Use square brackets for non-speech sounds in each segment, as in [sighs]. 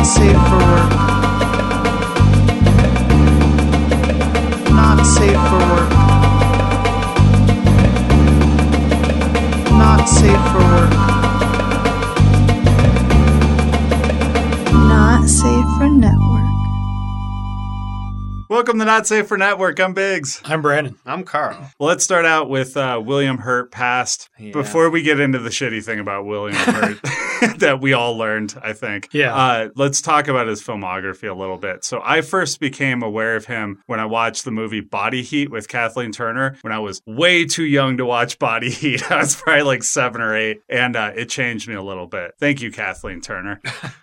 Not safe for work. Not safe for work. Not safe for work. Not safe for network. Welcome to Not Safe for Network. I'm Biggs. I'm Brandon. I'm Carl. Well, let's start out with uh, William Hurt passed. Yeah. Before we get into the shitty thing about William [laughs] Hurt [laughs] that we all learned, I think. Yeah. Uh, let's talk about his filmography a little bit. So I first became aware of him when I watched the movie Body Heat with Kathleen Turner when I was way too young to watch Body [laughs] Heat. I was probably like seven or eight, and uh, it changed me a little bit. Thank you, Kathleen Turner.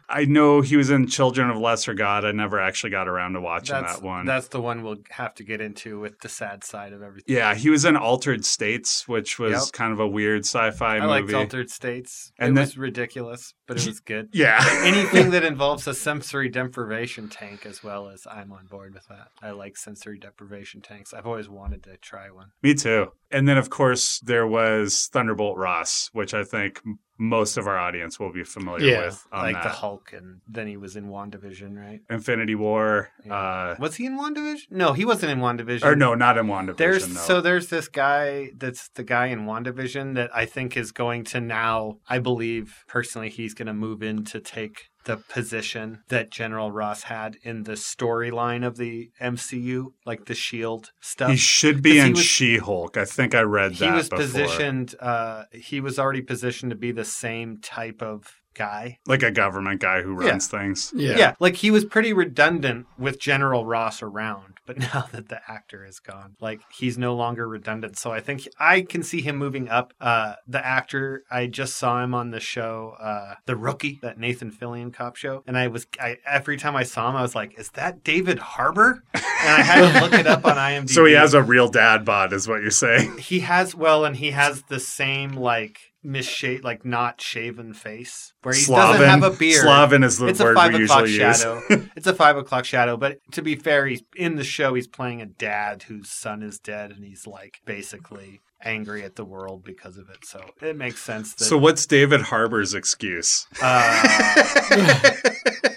I know he was in Children of Lesser God. I never actually got around to watching That's that one. That's the one we'll have to get into with the sad side of everything. Yeah, he was in Altered States, which was Yep. kind of a weird sci-fi I movie. I liked Altered States. And it then- was ridiculous, but it was good. Yeah. [laughs] Anything that involves a sensory deprivation tank, as well as I'm on board with that. I like sensory deprivation tanks. I've always wanted to try one. Me too. And then, of course, there was Thunderbolt Ross, which I think most of our audience will be familiar Yeah, with. On like that. the Hulk, and then he was in WandaVision, right? Infinity War. Yeah. Uh, Was he in WandaVision? No, he wasn't in WandaVision. or no, not in WandaVision. There's no. so there's this guy that's the guy in WandaVision that I think is going to now I believe personally he's going to move in to take the position that General Ross had in the storyline of the MCU, like the Shield stuff. he should be in She-Hulk. I think I read he that He was before. positioned uh he was already positioned to be the same type of guy. like a government guy who Yeah. runs things. Yeah. Yeah. like he was pretty redundant with General Ross around, but [laughs] now that the actor is gone, like he's no longer redundant. So I think I can see him moving up. Uh, the actor, I just saw him on the show, uh, The Rookie, that Nathan Fillion cop show, and I was, I every time I saw him, I was like, is that David Harbour? And I had to look it up on [laughs] IMDb. So he has a real dad bod, is what you're saying. He has well, and he has the same like misshape, like not shaven face, where he Slavin. doesn't have a beard. Slavin is the it's a five we o'clock usually use. shadow. [laughs] it's a five o'clock shadow. But to be fair, he's in the show. He's playing a dad whose son is dead, and he's like basically angry at the world because of it. So it makes sense. That, So what's David Harbour's excuse? uh, [laughs]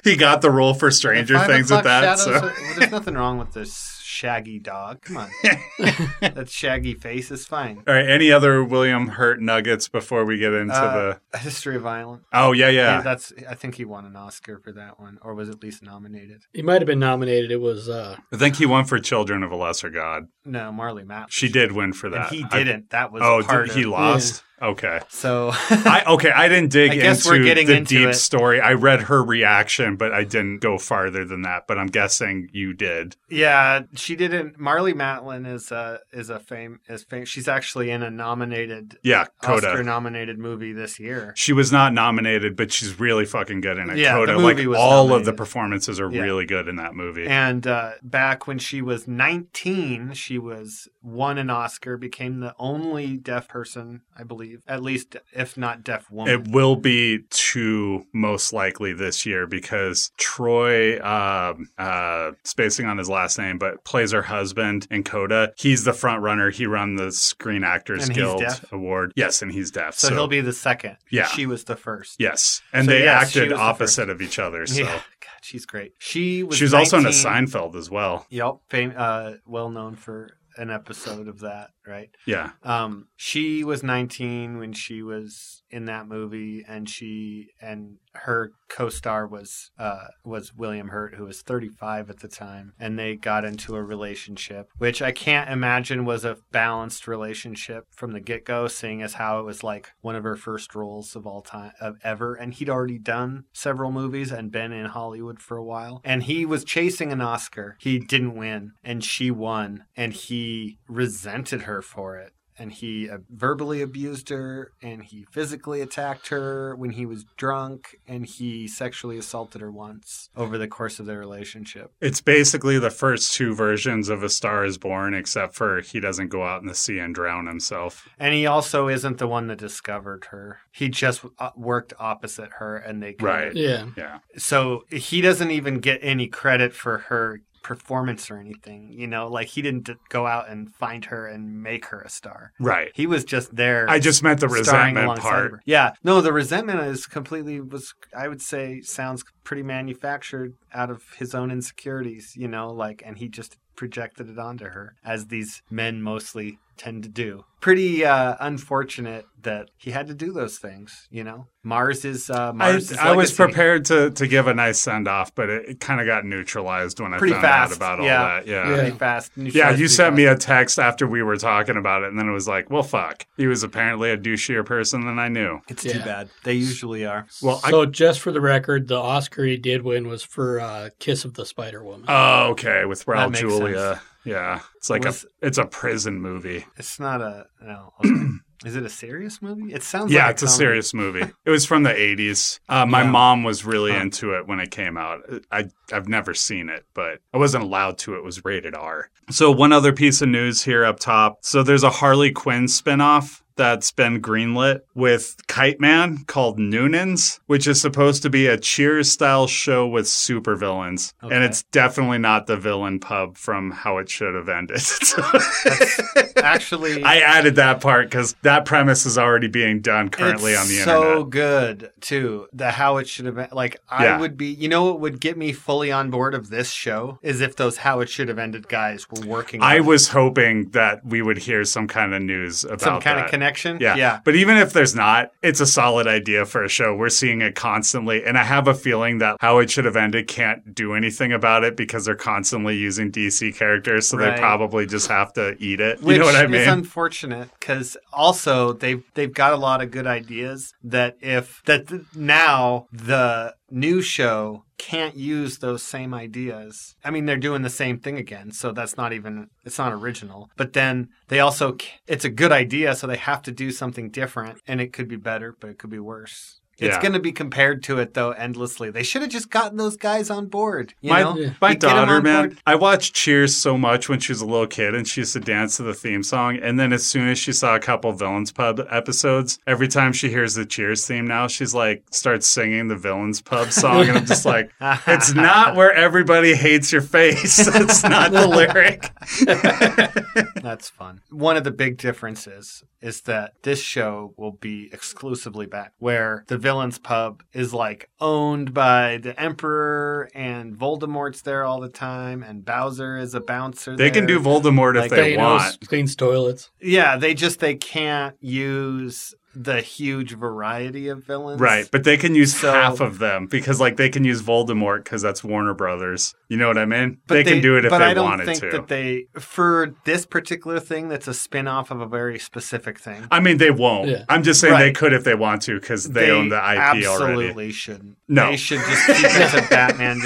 He got the role for Stranger Things with that. shadows So. well, there's nothing wrong with this shaggy dog. Come on, [laughs] [laughs] that shaggy face is fine. All right. Any other William Hurt nuggets before we get into Uh, the? A History of Violence. Oh yeah, yeah. that's. I think he won an Oscar for that one, or was at least nominated. He might have been nominated. It was uh I think he won for Children of a Lesser God. No, Marley Matt. She did win for and that. he didn't. that was oh, part did, he of- lost. Okay. So I okay. I didn't dig [laughs] I guess into we're getting the into deep it. story. I read her reaction, but I didn't go farther than that. But I'm guessing you did. yeah, she didn't. Marlee Matlin is a is a fame is fame. She's actually in a nominated Yeah, Coda. Oscar nominated movie this year. She was not nominated, but she's really fucking good in it. Yeah, Coda, the like movie was all of the performances are Yeah. really good in that movie. And uh, back when she was 19, she was won an Oscar, became the only deaf person, I believe, at least if not deaf woman. It will be two most likely this year because Troy, um, uh, spacing on his last name, but plays her husband in Coda. He's the front runner. He run the Screen Actors And Guild? Award. Yes, and he's deaf. so, So, he'll be the second. Yeah. She was the first. yes, and So, they yes, acted opposite of each other. So Yeah. God, she's great. She was she was also in a Seinfeld as well. Yep, fame, uh, well known for an episode of that, right? Yeah, Um, she was 19 when she was in that movie, and she and her co-star was uh, was William Hurt, who was 35 at the time, and they got into a relationship, which I can't imagine was a balanced relationship from the get-go, seeing as how it was like one of her first roles of all time of ever, and he'd already done several movies and been in Hollywood for a while, and he was chasing an Oscar. He didn't win, and she won, and he resented her for it and he uh, verbally abused her and he physically attacked her when he was drunk and he sexually assaulted her once over the course of their relationship. it's basically the first two versions of A Star Is Born, except for he doesn't go out in the sea and drown himself. And he also isn't the one that discovered her. He just uh, worked opposite her and they kind Right. of- yeah. Yeah. So he doesn't even get any credit for her performance or anything. You know, like he didn't go out and find her and make her a star. Right. He was just there. I just meant the resentment part. her. Yeah, no, the resentment is completely was I would say sounds pretty manufactured out of his own insecurities, you know, like and he just projected it onto her as these men mostly tend to do. Pretty uh, unfortunate that he had to do those things, you know. Mars is uh, I, Mars. I was prepared to, to give a nice send off, but it, it kind of got neutralized when I Pretty found fast, out about yeah. all that. Yeah. Yeah. pretty fast. Yeah, you sent me a text after we were talking about it, and then it was like, well, fuck. He was apparently a douchier person than I knew. It's too bad. They usually are. Well, I, So just for the record, the Oscar he did win was for uh, "Kiss of the Spider Woman." oh, okay, with Raul makes Julia. Yeah, it's like a it's a prison movie. It's not a no. okay. [clears throat] Is it a serious movie? It sounds Yeah, like it's a comedy. serious movie. It was from the '80s. Uh, my Yeah. mom was really Huh. into it when it came out. I I've never seen it, but I wasn't allowed to. It was rated R. So one other piece of news here up top. So there's a Harley Quinn spinoff that's been greenlit with Kite Man called Noonan's, which is supposed to be a Cheers style show with supervillains. And it's definitely not the villain pub from how it should have ended. [laughs] Actually, I added that part because that premise is already being done currently on the so internet. So good too. The how it should have been. Like Yeah. I would be. You know what would get me fully on board of this show is if those how it should have ended guys were working. I was hoping that we would hear some kind of news about some kind that. of connection. Yeah. yeah. But even if there's not, it's a solid idea for a show. We're seeing it constantly. And I have a feeling that How It Should Have Ended can't do anything about it because they're constantly using DC characters. So Right. they probably just have to eat it. Which you know what I is mean? unfortunate because also they've they've got a lot of good ideas that if that th- now the new show can't use those same ideas. I mean, they're doing the same thing again, so that's not even it's not original. But then they also it's a good idea, so they have to do something different, and it could be better, but it could be worse. It's Yeah. going to be compared to it though endlessly. They should have just gotten those guys on board. You my know, my You daughter, man, board. I watched Cheers so much when she was a little kid, and she used to dance to the theme song. And then as soon as she saw a couple Villains Pub episodes, every time she hears the Cheers theme now, she's like starts singing the Villains Pub song, and I'm just like, [laughs] it's not where everybody hates your face. [laughs] It's not the lyric. [laughs] That's fun. One of the big differences is that this show will be exclusively back where the villains pub is like owned by the emperor and Voldemort's there all the time and Bowser is a bouncer. They can do Voldemort if Like, they want. cleans toilets. Yeah, they just they can't use the huge variety of villains. Right, but they can use So- half of them because, like, they can use Voldemort because that's Warner Brothers. You know what I mean? But they, can do it if but they I don't wanted think to. that they for this particular thing that's a spin-off of a very specific thing. I mean, they won't. Yeah. I'm just saying they could if they want to because they, own the IP absolutely already. shouldn't. No. they should just keep it to [laughs] Batman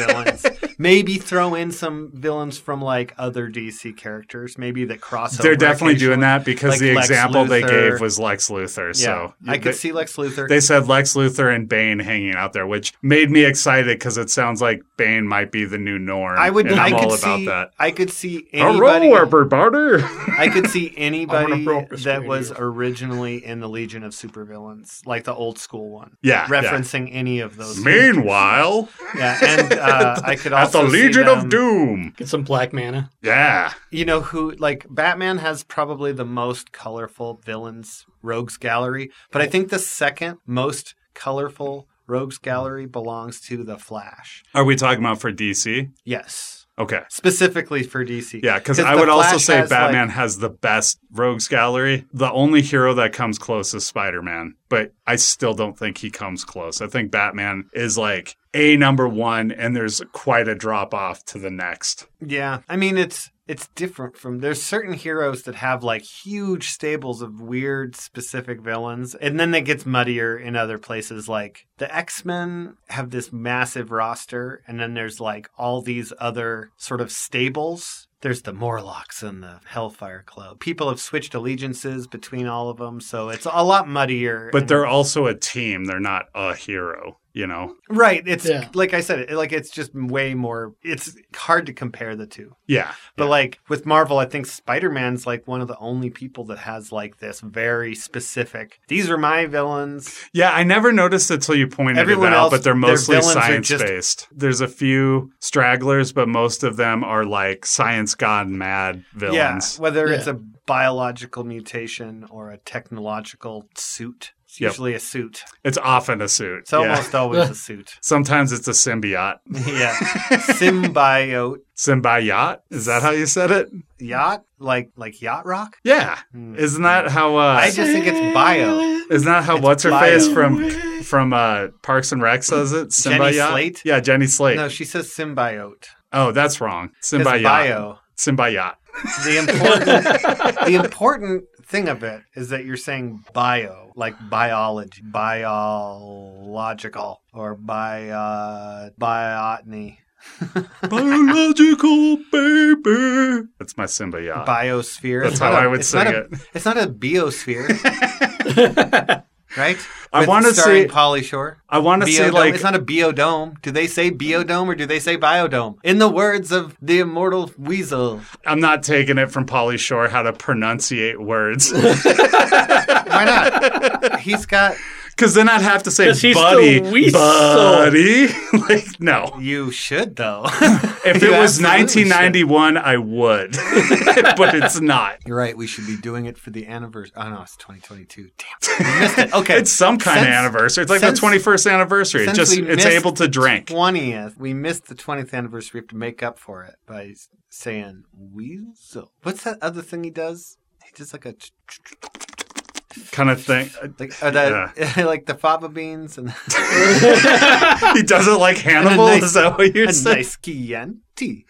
villains. Maybe throw in some villains from like other DC characters, maybe that cross. They're definitely doing that because Like the Lex example they gave was Lex Luthor. Yeah, So I could they, see Lex Luthor. They said Lex Luthor and Bane hanging out there, which made me excited because it sounds like Bane might be the new norm. I would. And I I'm could all see. that. I could see anybody. Hello, everybody. I could see [laughs] anybody that was originally in the Legion of Supervillains, like the old school one. Yeah, yeah. referencing any of those. characters. Meanwhile, yeah, and [laughs] uh, I could at the also see Legion them- of Doom. Get some black mana. Yeah. you know who like Batman has probably the most colorful villains rogues gallery, but I think the second most colorful rogues gallery belongs to the Flash. Are we talking about for DC? Yes. Okay. Specifically for DC. Yeah, because I would also say has, Batman like- has the best rogues gallery. The only hero that comes close is Spider Man, but I still don't think he comes close. I think Batman is like a number one, and there's quite a drop off to the next. Yeah. I mean it's it's different from there's certain heroes that have like huge stables of weird specific villains and then it gets muddier in other places like the X-Men have this massive roster and then there's like all these other sort of stables there's the Morlocks and the Hellfire Club. People have switched allegiances between all of them, so it's a lot muddier. But and- they're also a team. They're not a hero. You know. Right. It's Yeah. like I said, it, like it's just way more. It's hard to compare the two. Yeah. But yeah. like with Marvel, I think Spider Man's like one of the only people that has like this very specific. These are my villains. Yeah, I never noticed it till you pointed Everyone it out, else, but they're mostly villains are science just- based. There's a few stragglers, but most of them are like science gone mad villains. Yeah, whether it's a biological mutation or a technological suit. It's Yep. usually a suit. It's often a suit. It's yeah. almost always a suit. [laughs] Sometimes it's a symbiote. [laughs] Yeah. Symbiote Symbiote? Is that how you said it? yacht? Like like yacht rock? Yeah. Hmm. Isn't that how uh I just think it's bio. isn't that how it's what's her bio. face from from uh Parks and Rec says it? Jenny Slate? Yeah, Jenny Slate. No, she says symbiote. Oh, that's wrong. Symbiote. bio. Symbiote. The important the important thing of it is that you're saying bio, like biology, biological, or bio biotany, [laughs] Biological baby. That's my symbiote. biosphere. That's how I would it's sing not a, it. It's not a biosphere, [laughs] [laughs] right? I wanna say see- Pauly Shore. I want to say like it's not a biodome. Do they say biodome or do they say biodome? In the words of the immortal weasel. I'm not taking it from Pauly Shore how to pronunciate words [laughs] Why not? [laughs] He's got. Because then I'd have to say 'Cause he's buddy, the weasel. buddy. [laughs] like no. You should though. [laughs] If You it was absolutely should. 1991, I would, [laughs] but it's not. You're right. We should be doing it for the anniversary. Oh no, it's 2022. Damn, we missed it. Okay, It's some kind of Since- anniversary. It's like since- the 21st anniversary. It since just we it's missed able to drink. 20th. We missed the 20th anniversary. We have to make up for it by s- saying weasel. What's that other thing he does? He does like a ch- kind of thing. like uh, that, [laughs] like the fava beans and [laughs] he doesn't like [laughs] Hannibal. nice- Is that what you're a saying? nice Chianti.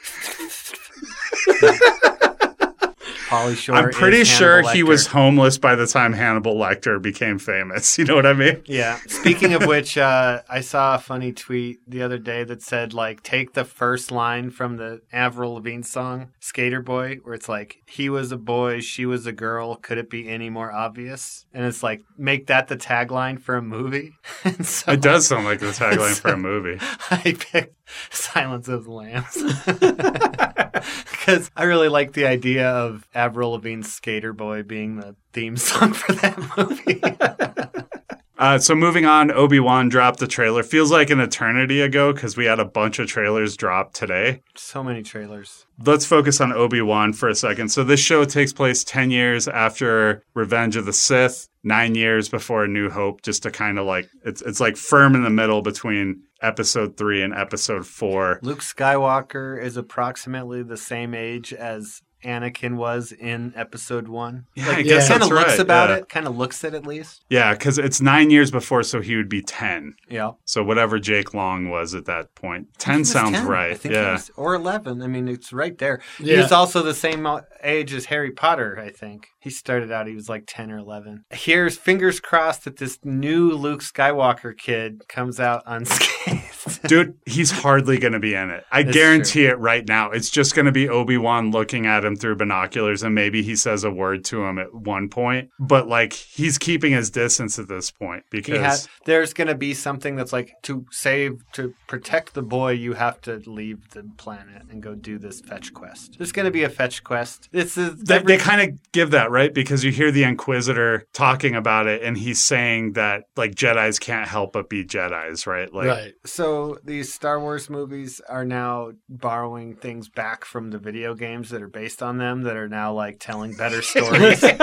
Pauly Shore. I'm pretty sure Hannibal he was homeless by the time Hannibal Lecter became famous. [laughs] You know what I mean? Yeah. Speaking of which, [laughs] uh, I saw a funny tweet the other day that said, like, take the first line from the Avril Lavigne song, Skater Boy, where it's like, he was a boy, she was a girl. Could it be any more obvious? And it's like, make that the tagline for a movie. [laughs] so It does sound like the tagline for a movie. I picked [laughs] Silence of the Lambs. [laughs] Because I really like the idea of Avril Lavigne's Skater Boy being the theme song for that movie. [laughs] Uh, so moving on, Obi Wan dropped the trailer. Feels like an eternity ago because we had a bunch of trailers drop today. so many trailers. Let's focus on Obi Wan for a second. So this show takes place ten years after Revenge of the Sith, nine years before A New Hope, just to kind of like it's it's like firm in the middle between Episode three and Episode four. Luke Skywalker is approximately the same age as Anakin was in episode one. Yeah, I like, guess kind that's of looks right, about yeah. it, kind of looks it at least. Yeah, because it's nine years before, so he would be ten. Yeah. So whatever Jake Lloyd was at that point, I think ten sounds 10. I right. think Yeah. was- or 11. I mean, it's right there. Yeah. He's also the same uh, age as Harry Potter, I think. He started out, he was like 10 or 11. Here's fingers crossed that this new Luke Skywalker kid comes out unscathed. [laughs] Dude, he's hardly going to be in it. I It's guarantee it right now. It's just going to be Obi Wan looking at him through binoculars, and maybe he says a word to him at one point. But like, he's keeping his distance at this point because ha- there's going to be something that's like to save, to protect the boy, you have to leave the planet and go do this fetch quest. There's going to be a fetch quest. This is they, every- they kind of give that right because you hear the Inquisitor talking about it, and he's saying that like Jedi's can't help but be Jedi's, right? Like, right. So these Star Wars movies are now borrowing things back from the video games that are based on them that are now like telling better [laughs] stories. [laughs]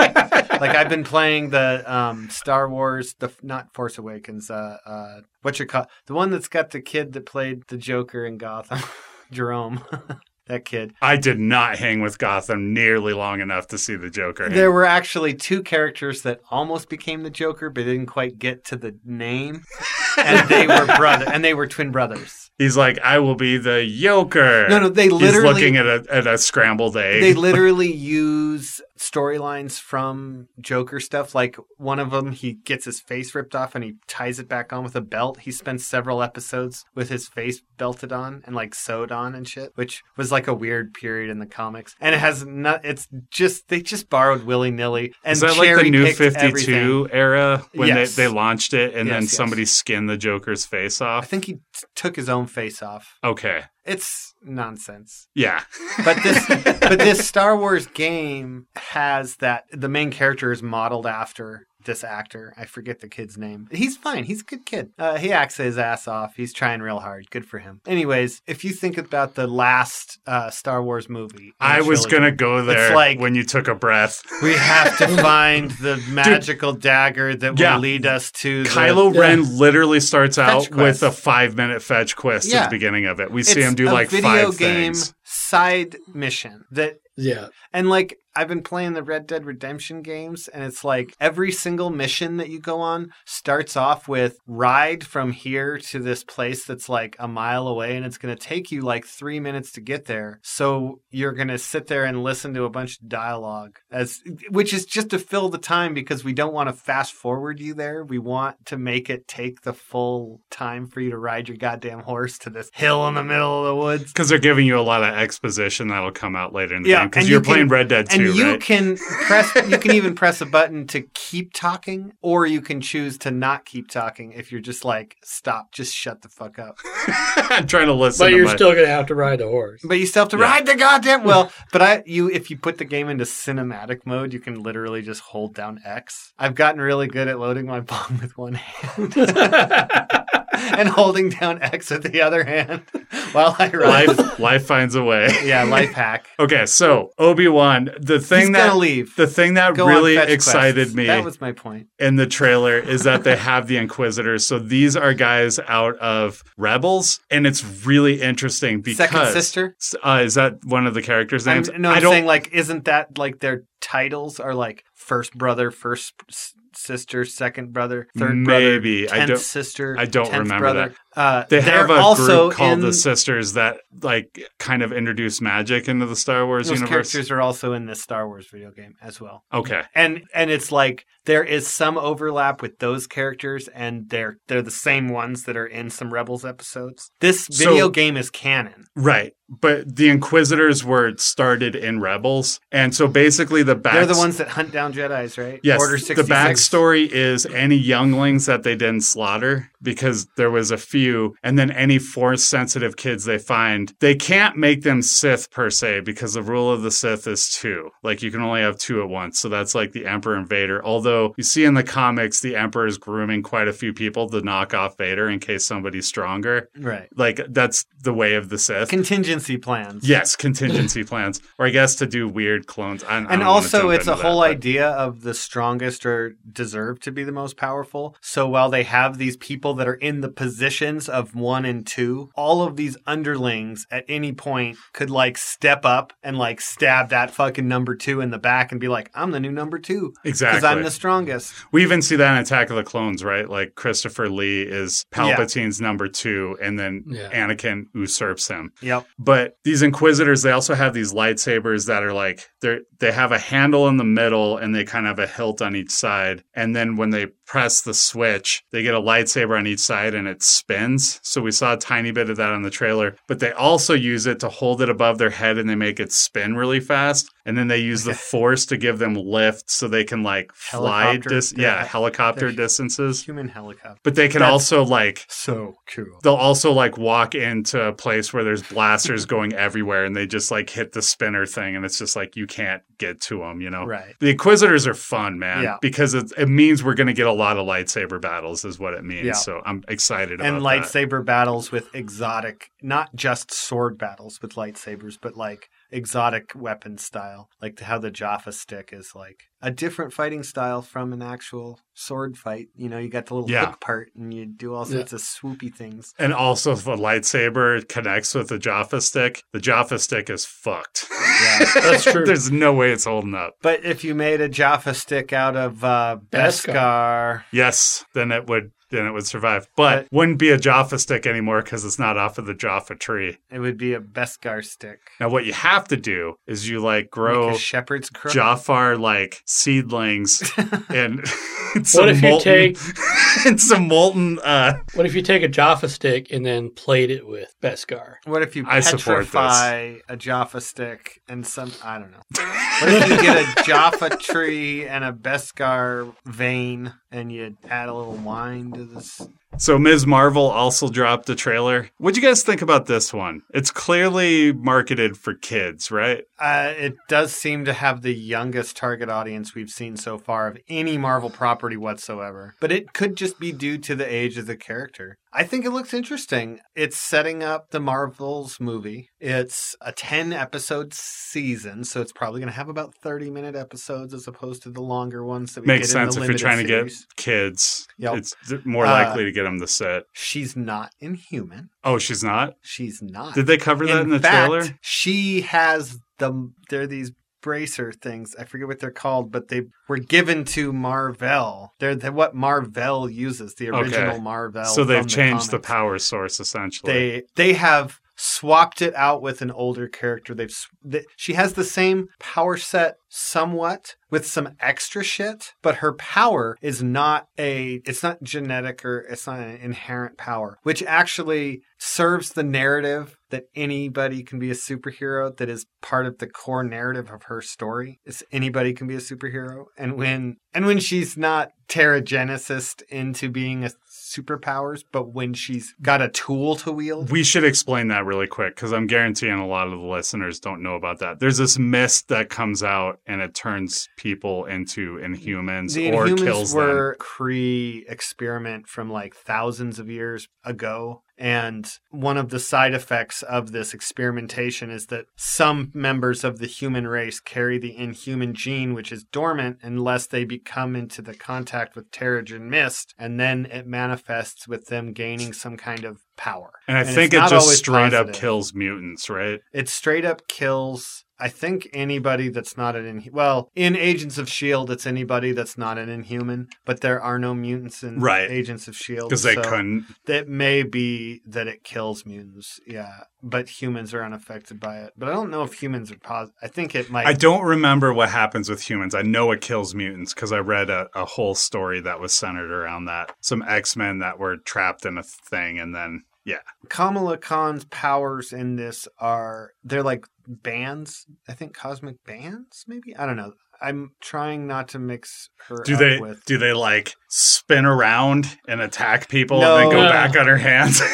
like I've been playing the um, Star Wars, the not Force Awakens, uh, uh, what you call the one that's got the kid that played the Joker in Gotham, [laughs] Jerome. That kid. I did not hang with Gotham nearly long enough to see the Joker. There were actually two characters that almost became the Joker, but didn't quite get to the name, [laughs] and they were brother, and they were twin brothers. He's like, I will be the yoker. No, no, they He's literally looking at a at a scrambled egg. they [laughs] literally use storylines from Joker stuff. Like one of them, he gets his face ripped off and he ties it back on with a belt. He spends several episodes with his face belted on and like sewed on and shit, which was like a weird period in the comics. And it has not. It's just they just borrowed willy nilly and Is that like the new 52 era when Yes. they, they launched it and then Yes, yes. somebody skinned the Joker's face off? I think he t- took his own face off. Okay. It's nonsense. Yeah. But this but this [laughs] Star Wars game has that the main character is modeled after this actor. I forget the kid's name. He's fine. He's a good kid. Uh, he acts his ass off. He's trying real hard. Good for him. Anyways, if you think about the last uh, Star Wars movie, I was going to go there like- when you took a breath. We have to [laughs] find the magical dagger that will lead us to the, Kylo Yeah. Ren literally starts out Fetch with a five minute fetch quest at the beginning of it. We It's see him do a like video five game things. side mission that Yeah. And like I've been playing the Red Dead Redemption games, and it's like every single mission that you go on starts off with ride from here to this place that's like a mile away, and it's going to take you like three minutes to get there. So you're going to sit there and listen to a bunch of dialogue, as which is just to fill the time because we don't want to fast forward you there. We want to make it take the full time for you to ride your goddamn horse to this hill in the middle of the woods. Because they're giving you a lot of exposition that'll come out later in the yeah, game. Because you're you can, playing Red Dead 2 you right? can press. you can even press a button to keep talking, or you can choose to not keep talking if you're just like stop, just shut the fuck up. I'm [laughs] trying to listen, but to you're my... still gonna have to ride the horse. But you still have to yeah. ride the goddamn well. but I, you, if you put the game into cinematic mode, you can literally just hold down X. I've gotten really good at loading my [laughs] bomb with one hand. [laughs] and holding down X with the other hand while I ride. Life, life finds a way. Yeah, life hack. Okay, so Obi Wan, the thing He's that leave the thing that Go really excited quests. me that was my point in the trailer is that they have the Inquisitors. So these are guys out of Rebels, and it's really interesting because second sister Uh, is that one of the characters' I'm, names? no, I I'm don't. saying like, isn't that like their titles are like first brother, first sister, second brother, third Maybe. brother, I tenth don't- sister. I don't 10th remember brother. Uh, they have a also group called in, the Sisters that like kind of introduce magic into the Star Wars Those universe. characters are also in the Star Wars video game as well. Okay, And and it's like there is some overlap with those characters, and they're they're the same ones that are in some Rebels episodes. This So- video game is canon. right. But the Inquisitors were started in Rebels, and so basically the back They're the ones that hunt down Jedi's, right? Yes, Order the backstory is any younglings that they didn't slaughter because there was a few, and then any force sensitive kids they find, they can't make them Sith per se because the rule of the Sith is two. Like you can only have two at once. So that's like the Emperor and Vader. Although you see in the comics, the Emperor is grooming quite a few people to knock off Vader in case somebody's stronger. Right. Like that's the way of the Sith. Contingency plans. Yes, contingency [laughs] plans, or I guess to do weird clones. I, I and don't also it's a into whole but- idea of the strongest or deserve to be the most powerful so while they have these people that are in the positions of one and two all of these underlings at any point could like step up and like stab that fucking number two in the back and be like i'm the new number two Exactly. because i'm the strongest We even see that in Attack of the Clones, right? Like Christopher Lee is Palpatine's number two, and then Yeah. Anakin usurps him. yep But these Inquisitors, they also have these lightsabers that are like they they have a handle in the middle and they kind of have a hilt on each side. And then when they press the switch, they get a lightsaber on each side and it spins. So we saw a tiny bit of that on the trailer. But they also use it to hold it above their head and they make it spin really fast. And then they use the force to give them lift so they can like fly dis- yeah, helicopter distances. human helicopter But they can That's- also like so cool they'll also like walk into a place where there's blasters [laughs] going everywhere and they just like hit the spinner thing and it's just like you can't get to them you know right the inquisitors are fun man Yeah. because it, it means we're going to get a lot of lightsaber battles is what it means Yeah. so i'm excited and about that. lightsaber battles with exotic not just sword battles with lightsabers but like exotic weapon style like how the jaffa stick is like a different fighting style from an actual sword fight you know you got the little Yeah. hook part and you do all Yeah. sorts of swoopy things and also if a lightsaber connects with the jaffa stick the jaffa stick is fucked [laughs] Yeah, that's [laughs] true. there's no way it's holding up but if you made a jaffa stick out of uh Beskar. beskar yes then it would then it would survive. But wouldn't be a Jaffa stick anymore because it's not off of the Jaffa tree. It would be a Beskar stick. Now, what you have to do is you like Make grow a shepherd's crook. Jafar like seedlings [laughs] and [laughs] some What if you molten, take- [laughs] and some molten uh What if you take a Jaffa stick and then plate it with Beskar? What if you I support petrify a Jaffa stick and some I don't know. What if you get a Jaffa tree and a Beskar vein and you add a little wine to this? So Ms. Marvel also dropped a trailer. What'd you guys think about this one? It's clearly marketed for kids, right? Uh, it does seem to have the youngest target audience we've seen so far of any Marvel property whatsoever. But it could just be due to the age of the character. I think it looks interesting. It's setting up the Marvels movie. It's a 10 episode season, so it's probably going to have about 30 minute episodes as opposed to the longer ones that we Makes get in sense if you're trying to get kids. Yep. It's more Uh, likely to get them to sit. She's not inhuman. Oh, she's not? She's not. Did they cover that in, the fact, trailer? She has the they're these bracer things. I forget what they're called, but they were given to Marvel. They're, they're what Marvel uses, the original Okay. Marvel. So they've from changed the power source essentially. They they have swapped it out with an older character. They've s- th- she has the same power set somewhat with some extra shit, but her power is not a it's not genetic or it's not an inherent power, which actually serves the narrative that anybody can be a superhero that is part of the core narrative of her story. Is anybody can be a superhero and when and when she's not Terrigenesis into being a superpowers, but when she's got a tool to wield. We should explain that really quick because I'm guaranteeing a lot of the listeners don't know about that. There's this mist that comes out and it turns people into inhumans The or Inhumans kills them. were Kree experiment from like thousands of years ago. And one of the side effects of this experimentation is that some members of the human race carry the inhuman gene, which is dormant unless they become into the contact with Terrigen Mist, and then it manifests with them gaining some kind of power. And I it's think it just straight up kills mutants, right? It straight up kills. I think anybody that's not an in well in Agents of Shield, it's anybody that's not an Inhuman. But there are no mutants in Right. Agents of Shield Because they so couldn't. That may be that it kills mutants, yeah. But humans are unaffected by it. But I don't know if humans are positive. I think it might. I don't remember what happens with humans. I know it kills mutants because I read a, a whole story that was centered around that. Some X Men that were trapped in a thing, and then yeah, Kamala Khan's powers in this are they're like bands. I think cosmic bands, maybe. I don't know. I'm trying not to mix her do they with. do they like spin around and attack people No. and then go No. back on her hands? [laughs]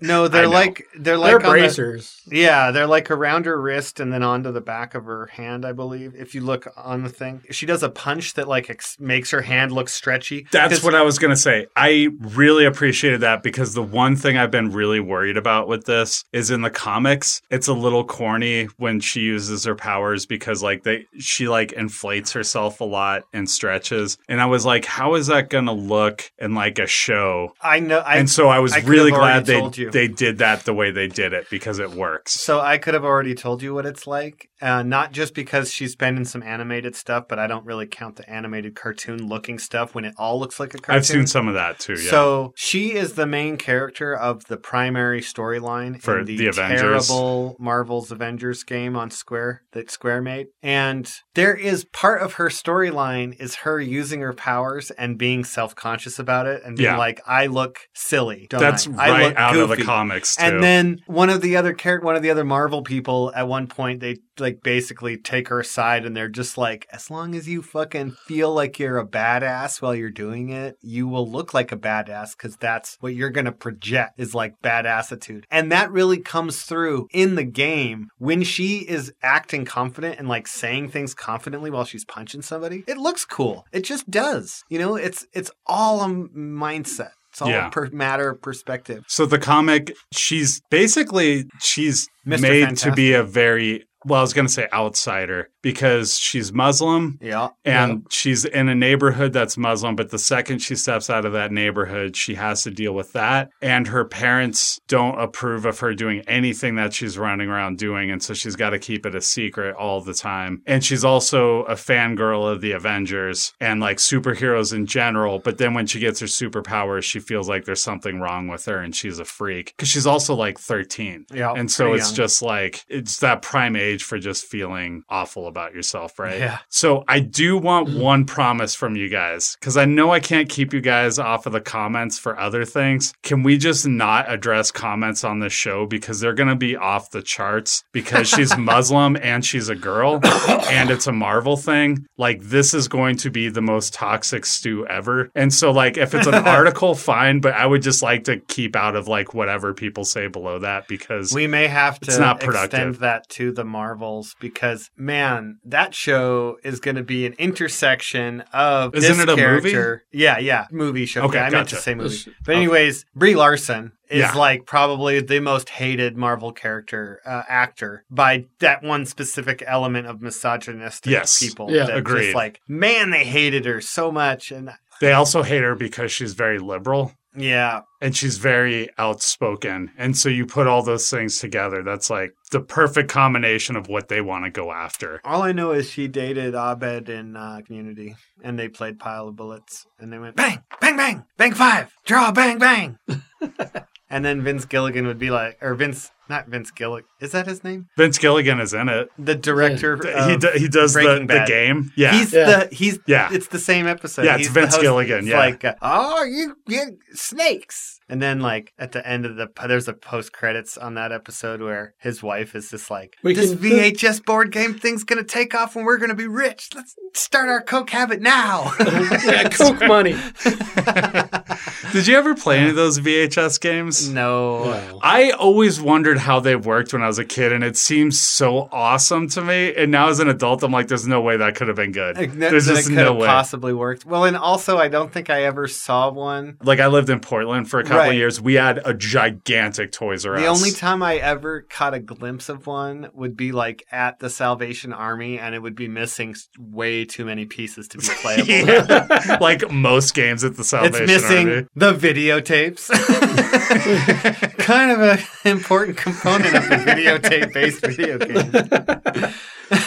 No, they're like they're They're like the- bracers. yeah, they're like around her wrist and then onto the back of her hand, I believe. If you look on the thing, she does a punch that like ex- makes her hand look stretchy. That's what I was going to say. I really appreciated that because the one thing I've been really worried about with this is in the comics, it's a little corny when she uses her powers because like they she like inflates herself a lot and stretches. And I was like, how is that going to look in like a show? I know. I, and so I was I really glad they they did that the way they did it because it works. So I could have already told you what it's like, uh, not just because she's been in some animated stuff, but I don't really count the animated cartoon looking stuff when it all looks like a cartoon. I've seen some of that too. Yeah. So she is the main character of the primary storyline For in the, the Avengers. terrible Marvel's Avengers game on Square that Square made. And there is part of her storyline is her using her powers and being self conscious about it and being Yeah. like, I look silly. Don't That's I? I right look out of the goofy." comics too. And then one of the other char- one of the other Marvel people at one point they like basically take her aside and they're just like, as long as you fucking feel like you're a badass while you're doing it, you will look like a badass because that's what you're gonna project is like badassitude. And that really comes through in the game when she is acting confident and like saying things confidently while she's punching somebody. It looks cool. It just does. You know, it's it's all a mindset. It's all Yeah. a per- matter of perspective. So the comic, she's basically she's Mr. made Fantastic. to be a very well, I was going to say outsider because she's Muslim Yeah. and she's in a neighborhood that's Muslim, but the second she steps out of that neighborhood, she has to deal with that. And her parents don't approve of her doing anything that she's running around doing. And so she's got to keep it a secret all the time. And she's also a fangirl of the Avengers and like superheroes in general. But then when she gets her superpowers, she feels like there's something wrong with her and she's a freak because she's also like 13. Yeah. And so it's young. just like, it's that prime age for just feeling awful about yourself, right? Yeah. So I do want mm. one promise from you guys because I know I can't keep you guys off of the comments for other things. Can we just not address comments on this show because they're going to be off the charts because she's [laughs] Muslim and she's a girl and it's a Marvel thing? Like, this is going to be the most toxic stew ever. And so, like, if it's an [laughs] article, fine, but I would just like to keep out of like whatever people say below that because We may have to It's not productive. extend that to the Marvels because, man, that show is going to be an intersection of Isn't this it a movie? character. Yeah, yeah, movie show. Okay, yeah, I meant to gotcha. say movie. But anyways, Brie Larson is Yeah. like probably the most hated Marvel character uh, actor by that one specific element of misogynistic Yes. people. Yeah. that Agreed. Just like, man, they hated her so much, and they also hate her because she's very liberal. Yeah, and she's very outspoken. And so you put all those things together. That's like the perfect combination of what they want to go after. All I know is she dated Abed in uh, Community, and they played Pile of Bullets, and they went bang, bang, bang, bang five, draw, bang, bang. [laughs] and then Vince Gilligan would be like, or Vince, not Vince Gilligan, is that his name? Vince Gilligan is in it. The director. he of do, he does the, Breaking the Bad. game. Yeah. He's Yeah. the he's Yeah. It's the same episode. Yeah, it's He's Vince host. Gilligan, It's yeah. like, uh, oh, you get snakes, and then like at the end of the there's a post credits on that episode where his wife is just like, We this can- VHS board game thing's gonna take off and we're gonna be rich. Let's start our coke habit now. [laughs] yeah, [laughs] Coke money. [laughs] Did you ever play any of those VHS games? no. No. I always wondered how they worked when I was a kid, and it seems so awesome to me. And now as an adult, I'm like, there's no way that could have been good. Like, There's just it no have way. possibly worked. Well, and also, I don't think I ever saw one. Like I lived in Portland for a couple Right. of years. We had a gigantic Toys R Us. The only time I ever caught a glimpse of one would be like at the Salvation Army, and it would be missing way too many pieces to be [laughs] playable. [laughs] Like most games at the It's Salvation missing Army. the videotapes. [laughs] kind of an important component of the videotape based video game.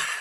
[laughs]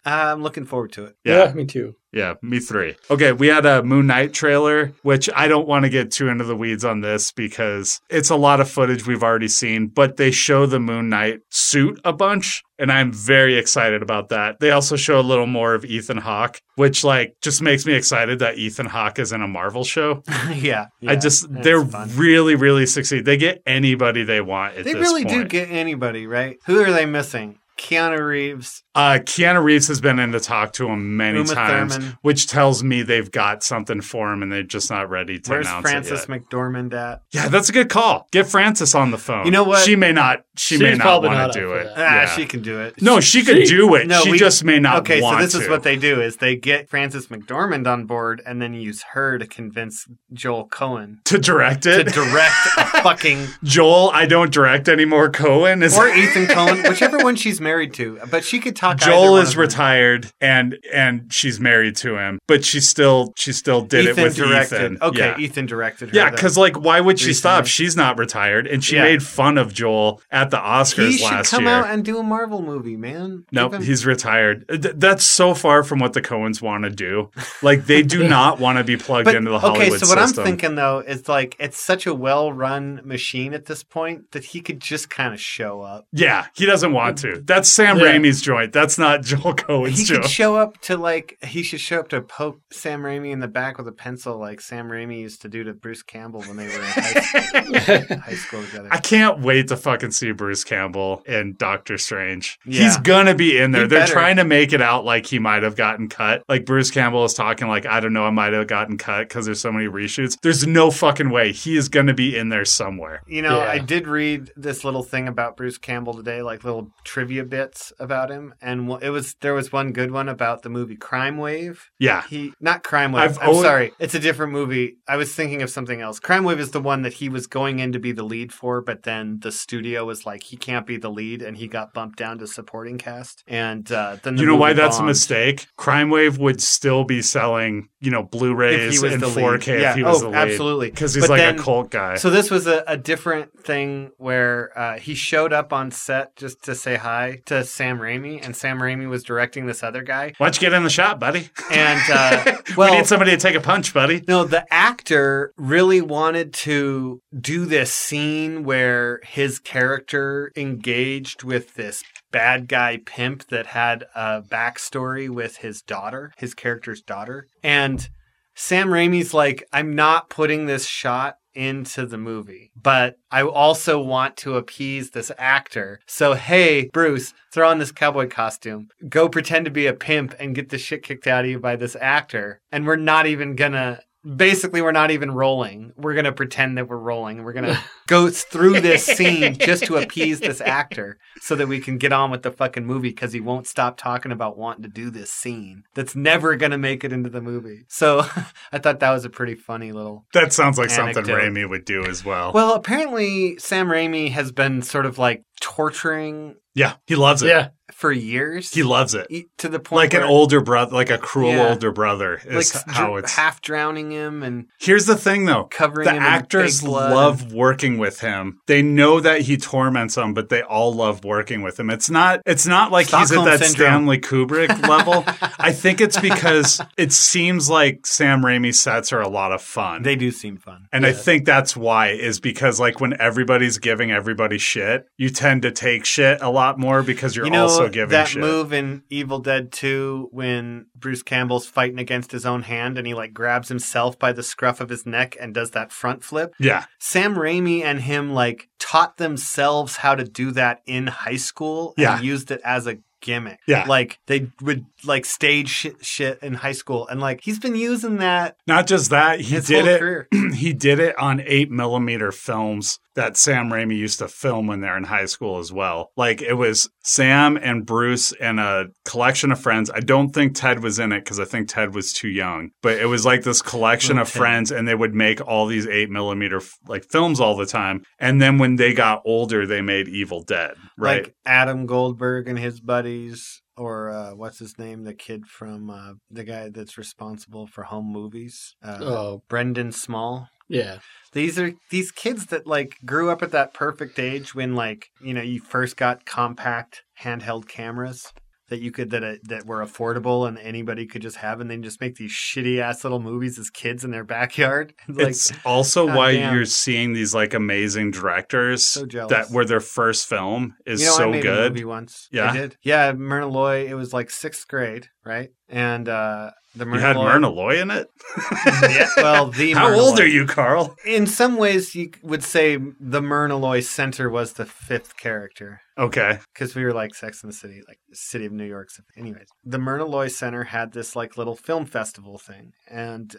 [laughs] Uh, I'm looking forward to it. Yeah. yeah, me too. Yeah, me three. Okay, we had a Moon Knight trailer, which I don't want to get too into the weeds on this because it's a lot of footage we've already seen, but they show the Moon Knight suit a bunch, and I'm very excited about that. They also show a little more of Ethan Hawke, which like just makes me excited that Ethan Hawke is in a Marvel show. [laughs] yeah, I just they're fun. really really succeed. They get anybody they want at They this really do get anybody, right? Who are they missing? Keanu Reeves. Uh, Keanu Reeves has been in to talk to him many Uma times, Thurman. which tells me they've got something for him and they're just not ready to Where's announce Frances it yet. McDormand at? Yeah, that's a good call. Get Frances on the phone. You know what? She may not. She She's may not probably want not to do for it. that. Ah, Yeah. she can do it. no, she could do it. No, she we- just may not okay, so want this is to. what they do: is they get Frances McDormand on board and then use her to convince Joel Coen to direct it? to it. direct a [laughs] fucking Joel, I don't direct anymore. Coen is. or Ethan Coen, whichever one she's married to. But she could talk. Joel is retired and and she's married to him, but she still she still did Ethan it with directed. Ethan. Okay, yeah. Ethan directed her. Yeah, because like, why would she stop? She's not retired, and she Yeah. made fun of Joel at the Oscars he should last come year. out and do a Marvel movie, man. Nope, him- he's retired. Th- That's so far from what the Coens want to do. Like they do [laughs] not want to be plugged But into the Hollywood. okay, so what system. I'm thinking though is like it's such a well-run machine at this point that he could just kind of show up. yeah, he doesn't want to. That's Sam Yeah. Raimi's joint. That's not [laughs] Joel Coen's He joint. could show up to like he should show up to poke Sam Raimi in the back with a pencil, like Sam Raimi used to do to Bruce Campbell when they were in high, [laughs] high school together. I can't wait to fucking see Bruce Campbell in Doctor Strange. Yeah. He's gonna be in there. He They're better. trying to make it out like he might have gotten cut. Like Bruce Campbell is talking like, I don't know, I might have gotten cut because there's so many reshoots. There's no fucking way. He is gonna be in there somewhere. You know, Yeah. I did read this little thing about Bruce Campbell today, like little trivia good bits about him, and it was there was one good one about the movie Crime Wave. Yeah. He not Crime Wave. I've I'm always- sorry, it's a different movie. I was thinking of something else. Crime Wave is the one that he was going in to be the lead for, but then the studio was like, he can't be the lead, and he got bumped down to supporting cast. And uh, then the You know why movie that's a mistake? Crime Wave would still be selling, you know, Blu-rays in 4K lead. Yeah. if he was oh, the lead. absolutely. Because he's But like then- a cult guy. So this was a, a different thing where uh, he showed up on set just to say hi to Sam Raimi, and Sam Raimi was directing this other guy. Why don't you get in the shot, buddy? And [laughs] uh, we need somebody to take a punch, buddy. no, the actor really wanted to do this scene where his character engaged with this bad guy pimp that had a backstory with his daughter, his character's daughter. And Sam Raimi's like, I'm not putting this shot into the movie, but I also want to appease this actor. So, hey, Bruce, throw on this cowboy costume, go pretend to be a pimp and get the shit kicked out of you by this actor. And we're not even gonna. Basically, we're not even rolling. We're gonna pretend that we're rolling. We're gonna [laughs] go through this scene just to appease this actor, so that we can get on with the fucking movie because he won't stop talking about wanting to do this scene that's never gonna make it into the movie. So, [laughs] I thought that was a pretty funny little That sounds like something Anecdote. Raimi would do as well. well, apparently Sam Raimi has been sort of like torturing yeah, he loves it. Yeah. For years. He loves it. E- to the point Like an older brother, like a cruel Yeah. older brother is like how dr- it's. half drowning him and Here's the thing though. covering The him actors in fake blood. love working with him. They know that he torments them, but they all love working with him. It's not it's not like he's at that syndrome. Stanley Kubrick level. [laughs] I think it's because it seems like Sam Raimi sets are a lot of fun. they do seem fun. and I think that's why is because like when everybody's giving everybody shit, you tend to take shit a lot more because you're you know also giving that shit. move in Evil Dead 2 when Bruce Campbell's fighting against his own hand and he like grabs himself by the scruff of his neck and does that front flip. Yeah. Sam Raimi and him like taught themselves how to do that in high school and Yeah. used it as a gimmick. Yeah. Like they would like stage shit, shit in high school and like he's been using that Not just that, he his did whole it [clears throat] he did it on eight millimeter films that Sam Raimi used to film when they're in high school as well. Like it was Sam and Bruce and a collection of friends. I don't think Ted was in it because I think Ted was too young. But it was like this collection Little of Ted. friends, and they would make all these eight millimeter like films all the time. And then when they got older, they made Evil Dead. Right? Like Adam Goldberg and his buddies, or uh, what's his name? The kid from uh, the guy that's responsible for home movies, uh, Oh, Brendan Small. Yeah. These are these kids that like grew up at that perfect age when like you know you first got compact handheld cameras that you could that uh, that were affordable and anybody could just have, and then just make these shitty ass little movies as kids in their backyard. [laughs] like it's also God why damn. you're seeing these like amazing directors So that were their first film is you know, I so made a good. movie once. Yeah? I did. Yeah, Myrna Loy. It was like sixth grade, right? And uh the You had Myrna Loy in it? [laughs] yeah, well, the [laughs] How Myrna old Loy. are you, Carl? In some ways, you would say the Myrna Loy Center was the fifth character Okay. because we were like Sex in the City, like City of New York. So anyways, the Myrna Loy Center had this like little film festival thing, and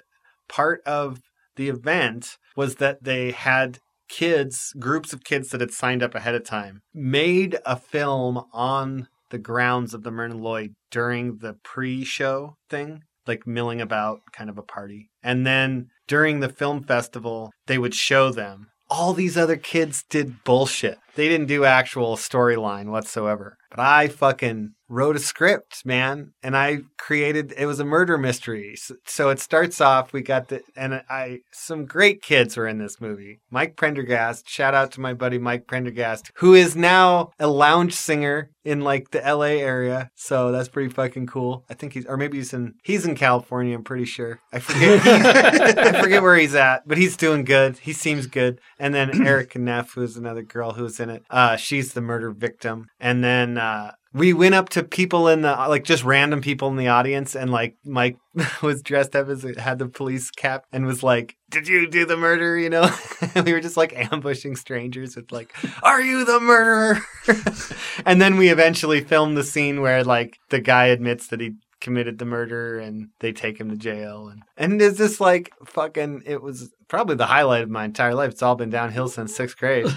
part of the event was that they had kids, groups of kids that had signed up ahead of time, made a film on the grounds of the Myrna Loy during the pre-show thing, like milling about kind of a party. And then during the film festival, they would show them. All these other kids did bullshit. They didn't do actual storyline whatsoever. But I fucking wrote a script, man, and I created it was a murder mystery. So, so it starts off we got the and I some great kids were in this movie. Mike Prendergast, shout out to my buddy Mike Prendergast, who is now a lounge singer in like the LA area. So that's pretty fucking cool. I think he's or maybe he's in he's in California, I'm pretty sure. I forget [laughs] I forget where he's at, but he's doing good. He seems good. And then Erica Neff, who's another girl who's in it. Uh she's the murder victim. And then uh we went up to people in the like just random people in the audience and like Mike [laughs] was dressed up as had the police cap and was like, "Did you do the murder?" You know, [laughs] we were just like ambushing strangers with like, "Are you the murderer?" [laughs] and then we eventually filmed the scene where like the guy admits that he committed the murder and they take him to jail and and it's just like fucking it was probably the highlight of my entire life it's all been downhill since sixth grade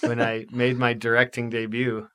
when i made my directing debut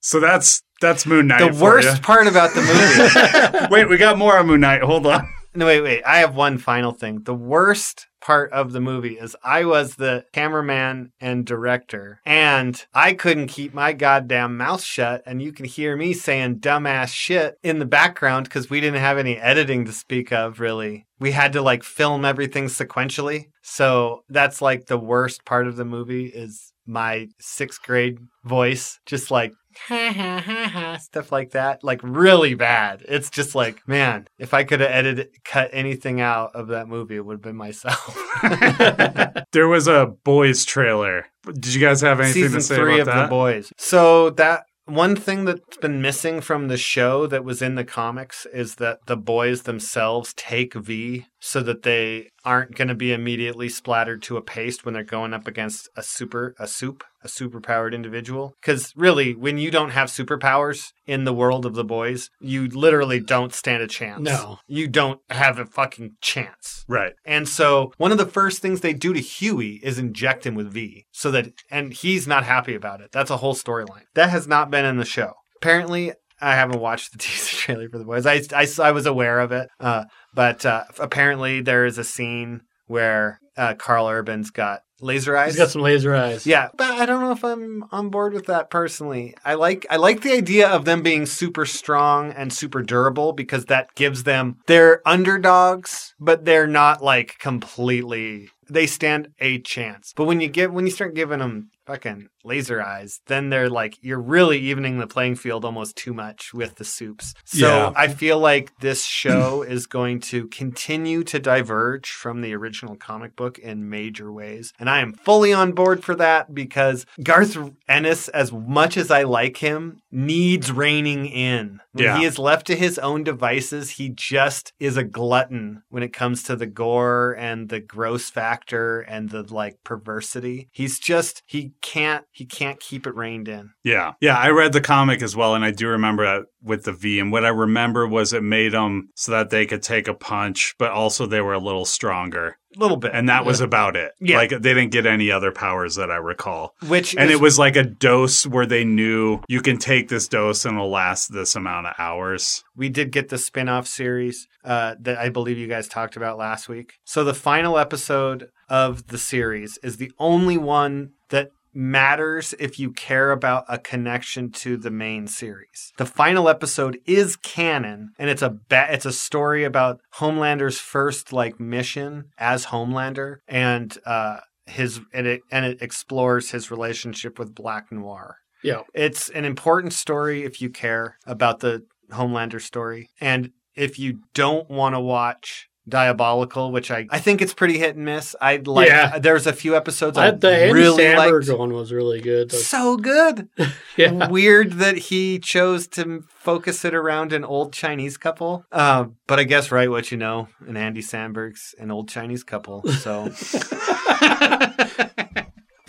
So that's that's Moon Knight. the worst part about the movie. [laughs] Wait, we got more on Moon Knight. Hold on. no, wait, wait. I have one final thing. The worst part of the movie is I was the cameraman and director, and I couldn't keep my goddamn mouth shut. And you can hear me saying dumbass shit in the background because we didn't have any editing to speak of, really. We had to like film everything sequentially. So that's like the worst part of the movie is my sixth grade voice, just like ha ha ha ha stuff like that like really bad. It's just like man if i could have edited cut anything out of that movie it would have been myself. [laughs] There was a boys trailer. Did you guys have anything season to say three of about the boys. So that one thing that's been missing from the show that was in the comics is that the boys themselves take V so that they aren't going to be immediately splattered to a paste when they're going up against a super a soup a superpowered individual because really when you don't have superpowers in the world of the boys you literally don't stand a chance No. you don't have a fucking chance Right. and so one of the first things they do to Hughie is inject him with V so that and he's not happy about it. That's a whole storyline. That has not been in the show. Apparently I haven't watched the [laughs] teaser trailer for the boys. I, I, I was aware of it, uh, but uh, apparently there is a scene where uh, Karl Urban's got laser eyes. He's got some laser eyes. Yeah, but I don't know if I'm on board with that personally. I like I like the idea of them being super strong and super durable because that gives them they're underdogs, but they're not like completely they stand a chance. But when you get when you start giving them fucking laser eyes, then they're like you're really evening the playing field almost too much with the soups. So Yeah. I feel like this show [laughs] is going to continue to diverge from the original comic book in major ways. And I am fully on board for that because Garth Ennis, as much as I like him, needs reining in. When Yeah. he is left to his own devices, he just is a glutton when it comes to the gore and the gross factor and the like perversity. He's just he can't he can't keep it reined in. Yeah. Yeah. I read the comic as well. And I do remember that with the V. And what I remember was it made them so that they could take a punch, but also they were a little stronger. A little bit. And that was about it. Yeah. Like they didn't get any other powers that I recall. which And is- it was like a dose where they knew you can take this dose and it'll last this amount of hours. we did get the spin-off series uh, that I believe you guys talked about last week. So the final episode of the series is the only one that matters if you care about a connection to the main series. The final episode is canon and it's a ba- it's a story about Homelander's first like mission as Homelander and uh his and it and it explores his relationship with Black Noir. Yeah. It's an important story if you care about the Homelander story. And if you don't want to watch Diabolical, which I, I think it's pretty hit and miss. I like Yeah. there's a few episodes I, I, the Andy really Samberg liked. one was really good. So good. [laughs] yeah. Weird that he chose to focus it around an old Chinese couple. Uh, but I guess right what you know, and Andy Samberg's an old Chinese couple. So [laughs] [laughs]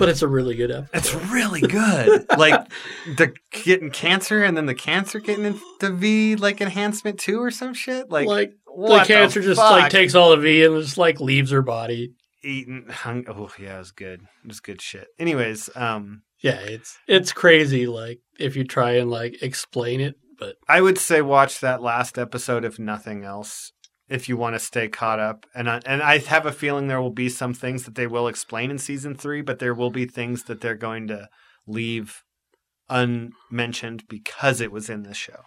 But it's a really good episode. It's really good. [laughs] like the getting cancer and then the cancer getting into V like enhancement too or some shit. Like, Like, the cancer just like takes all the V and just like leaves her body. eating. Hung, oh yeah, it was good. It was good shit. Anyways, um, Yeah, it's it's crazy. Like if you try and like explain it, but I would say watch that last episode if nothing else. If you want to stay caught up, and I, and I have a feeling there will be some things that they will explain in season three, but there will be things that they're going to leave unmentioned because it was in this show.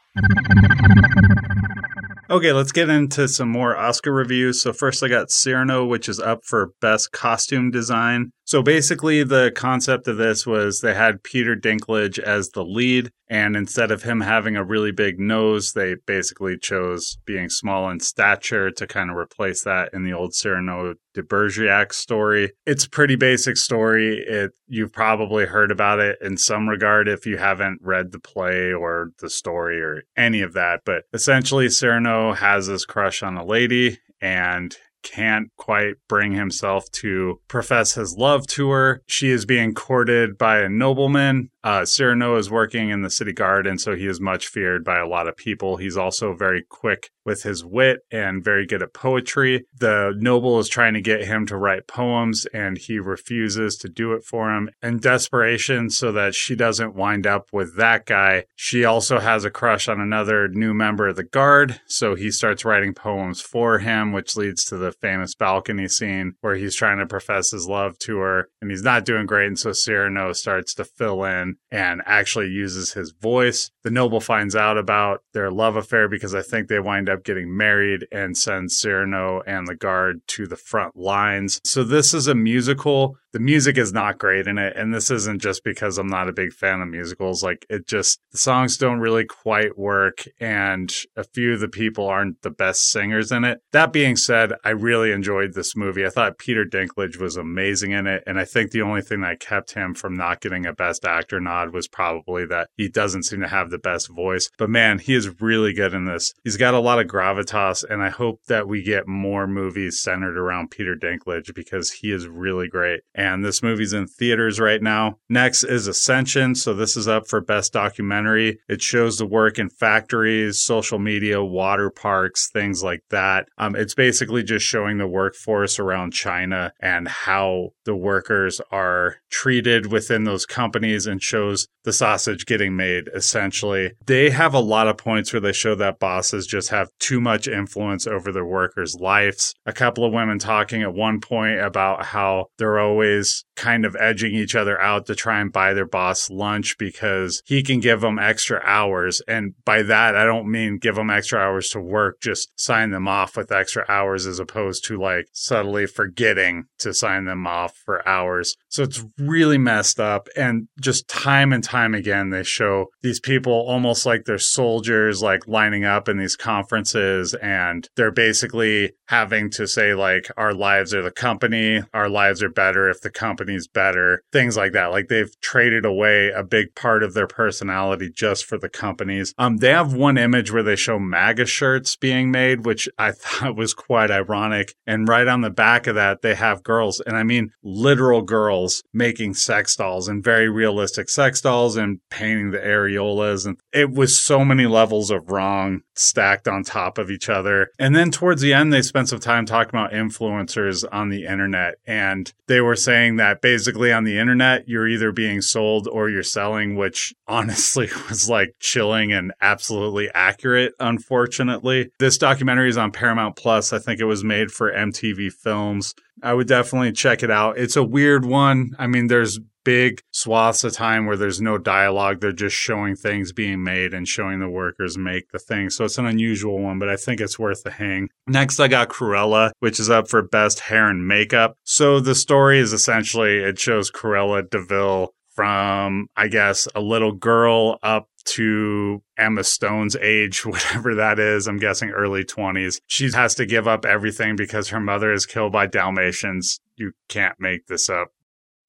Okay, let's get into some more Oscar reviews. So first I got Cyrano, which is up for best costume design. So basically the concept of this was they had Peter Dinklage as the lead and instead of him having a really big nose, they basically chose being small in stature to kind of replace that in the old Cyrano de Bergerac story. It's a pretty basic story. It you've probably heard about it in some regard if you haven't read the play or the story or any of that, but essentially Cyrano has this crush on a lady and can't quite bring himself to profess his love to her. She is being courted by a nobleman, Uh, Cyrano is working in the city guard, and so he is much feared by a lot of people. He's also very quick with his wit and very good at poetry. The noble is trying to get him to write poems, and he refuses to do it for him. In desperation, so that she doesn't wind up with that guy, she also has a crush on another new member of the guard, so he starts writing poems for him, which leads to the famous balcony scene where he's trying to profess his love to her, and he's not doing great. And so Cyrano starts to fill in and actually uses his voice. The noble finds out about their love affair because I think they wind up getting married and sends Cyrano and the guard to the front lines. So this is a musical. The music is not great in it. And this isn't just because I'm not a big fan of musicals. Like it just, the songs don't really quite work. And a few of the people aren't the best singers in it. That being said, I really enjoyed this movie. I thought Peter Dinklage was amazing in it. And I think the only thing that kept him from not getting a best actor nod was probably that he doesn't seem to have the best voice. But man, he is really good in this. He's got a lot of gravitas. And I hope that we get more movies centered around Peter Dinklage because he is really great. And this movie's in theaters right now. Next is Ascension. So this is up for best documentary. It shows the work in factories, social media, water parks, things like that. Um, it's basically just showing the workforce around China and how the workers are treated within those companies and shows the sausage getting made essentially. They have a lot of points where they show that bosses just have too much influence over their workers' lives. A couple of women talking at one point about how they're always kind of edging each other out to try and buy their boss lunch because he can give them extra hours. And by that, I don't mean give them extra hours to work, just sign them off with extra hours as opposed to like subtly forgetting to sign them off for hours. So it's really messed up. And just time and time again, they show these people almost like they're soldiers, like lining up in these conferences and they're basically having to say, like, our lives are the company, our lives are better if the company's better, things like that. Like they've traded away a big part of their personality just for the companies. Um, they have one image where they show MAGA shirts being made, which I [laughs] thought was quite ironic. And right on the back of that, they have girls, and I mean literal girls making sex dolls and very realistic sex dolls and painting the areolas. And it was so many levels of wrong stacked on top of each other. And then towards the end, they spent some time talking about influencers on the internet. And they were saying that basically on the internet, you're either being sold or you're selling, which [laughs] honestly was like chilling and absolutely accurate, unfortunately. This documentary is on Paramount Plus. I think it was made for MTV Films. I would definitely check it out. It's a weird one. I mean, there's big swaths of time where there's no dialogue. They're just showing things being made and showing the workers make the thing. So it's an unusual one, but I think it's worth the hang. Next, I got Cruella, which is up for best hair and makeup. So the story is essentially it shows Cruella de Vil from, I guess, a little girl up to Emma Stone's age, [laughs] whatever that is. I'm guessing early 20s. She has to give up everything because her mother is killed by Dalmatians. You can't make this up.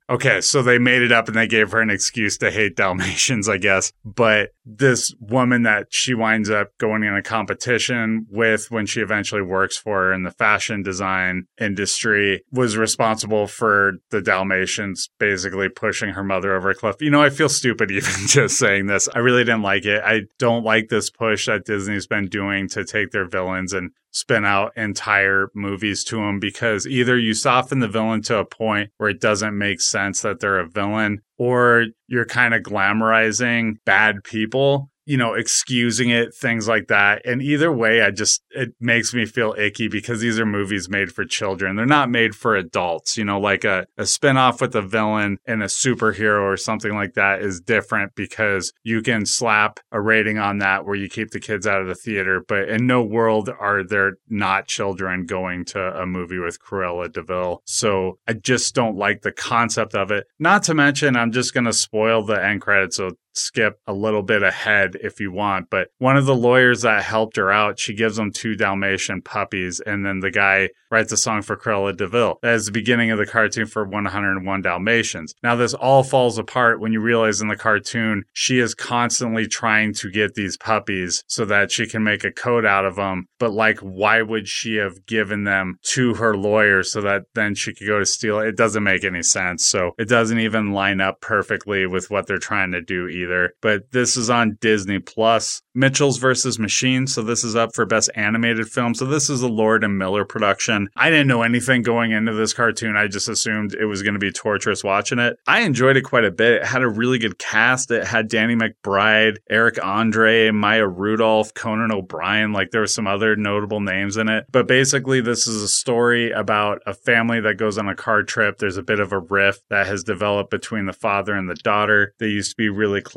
Okay, so they made it up and they gave her an excuse to hate Dalmatians, I guess. But this woman that she winds up going in a competition with when she eventually works for her in the fashion design industry was responsible for the Dalmatians basically pushing her mother over a cliff. You know, I feel stupid [laughs] even just saying this. I really didn't like it. I don't like this push that Disney's been doing to take their villains and spin out entire movies to them because either you soften the villain to a point where it doesn't make sense that they're a villain or you're kind of glamorizing bad people you know, excusing it, things like that. And either way, I just, it makes me feel icky because these are movies made for children. They're not made for adults, you know, like a, a spinoff with a villain and a superhero or something like that is different because you can slap a rating on that where you keep the kids out of the theater. But in no world are there not children going to a movie with Cruella de Vil. So I just don't like the concept of it. Not to mention, I'm just going to spoil the end credits. So skip a little bit ahead if you want. But one of the lawyers that helped her out, she gives them two Dalmatian puppies, and then the guy writes a song for Cruella de Vil. That is the beginning of the cartoon for 101 Dalmatians. Now, this all falls apart when you realize in the cartoon she is constantly trying to get these puppies so that she can make a coat out of them. But, like, why would she have given them to her lawyer so that then she could go to steal it? It doesn't make any sense. So, it doesn't even line up perfectly with what they're trying to do either. But this is on Disney Plus. Mitchell's versus Machines. So this is up for best animated film. So this is a Lord and Miller production. I didn't know anything going into this cartoon. I just assumed it was going to be torturous watching it. I enjoyed it quite a bit. It had a really good cast. It had Danny McBride, Eric Andre, Maya Rudolph, Conan O'Brien. Like there were some other notable names in it. But basically, this is a story about a family that goes on a car trip. There's a bit of a rift that has developed between the father and the daughter. They used to be really close.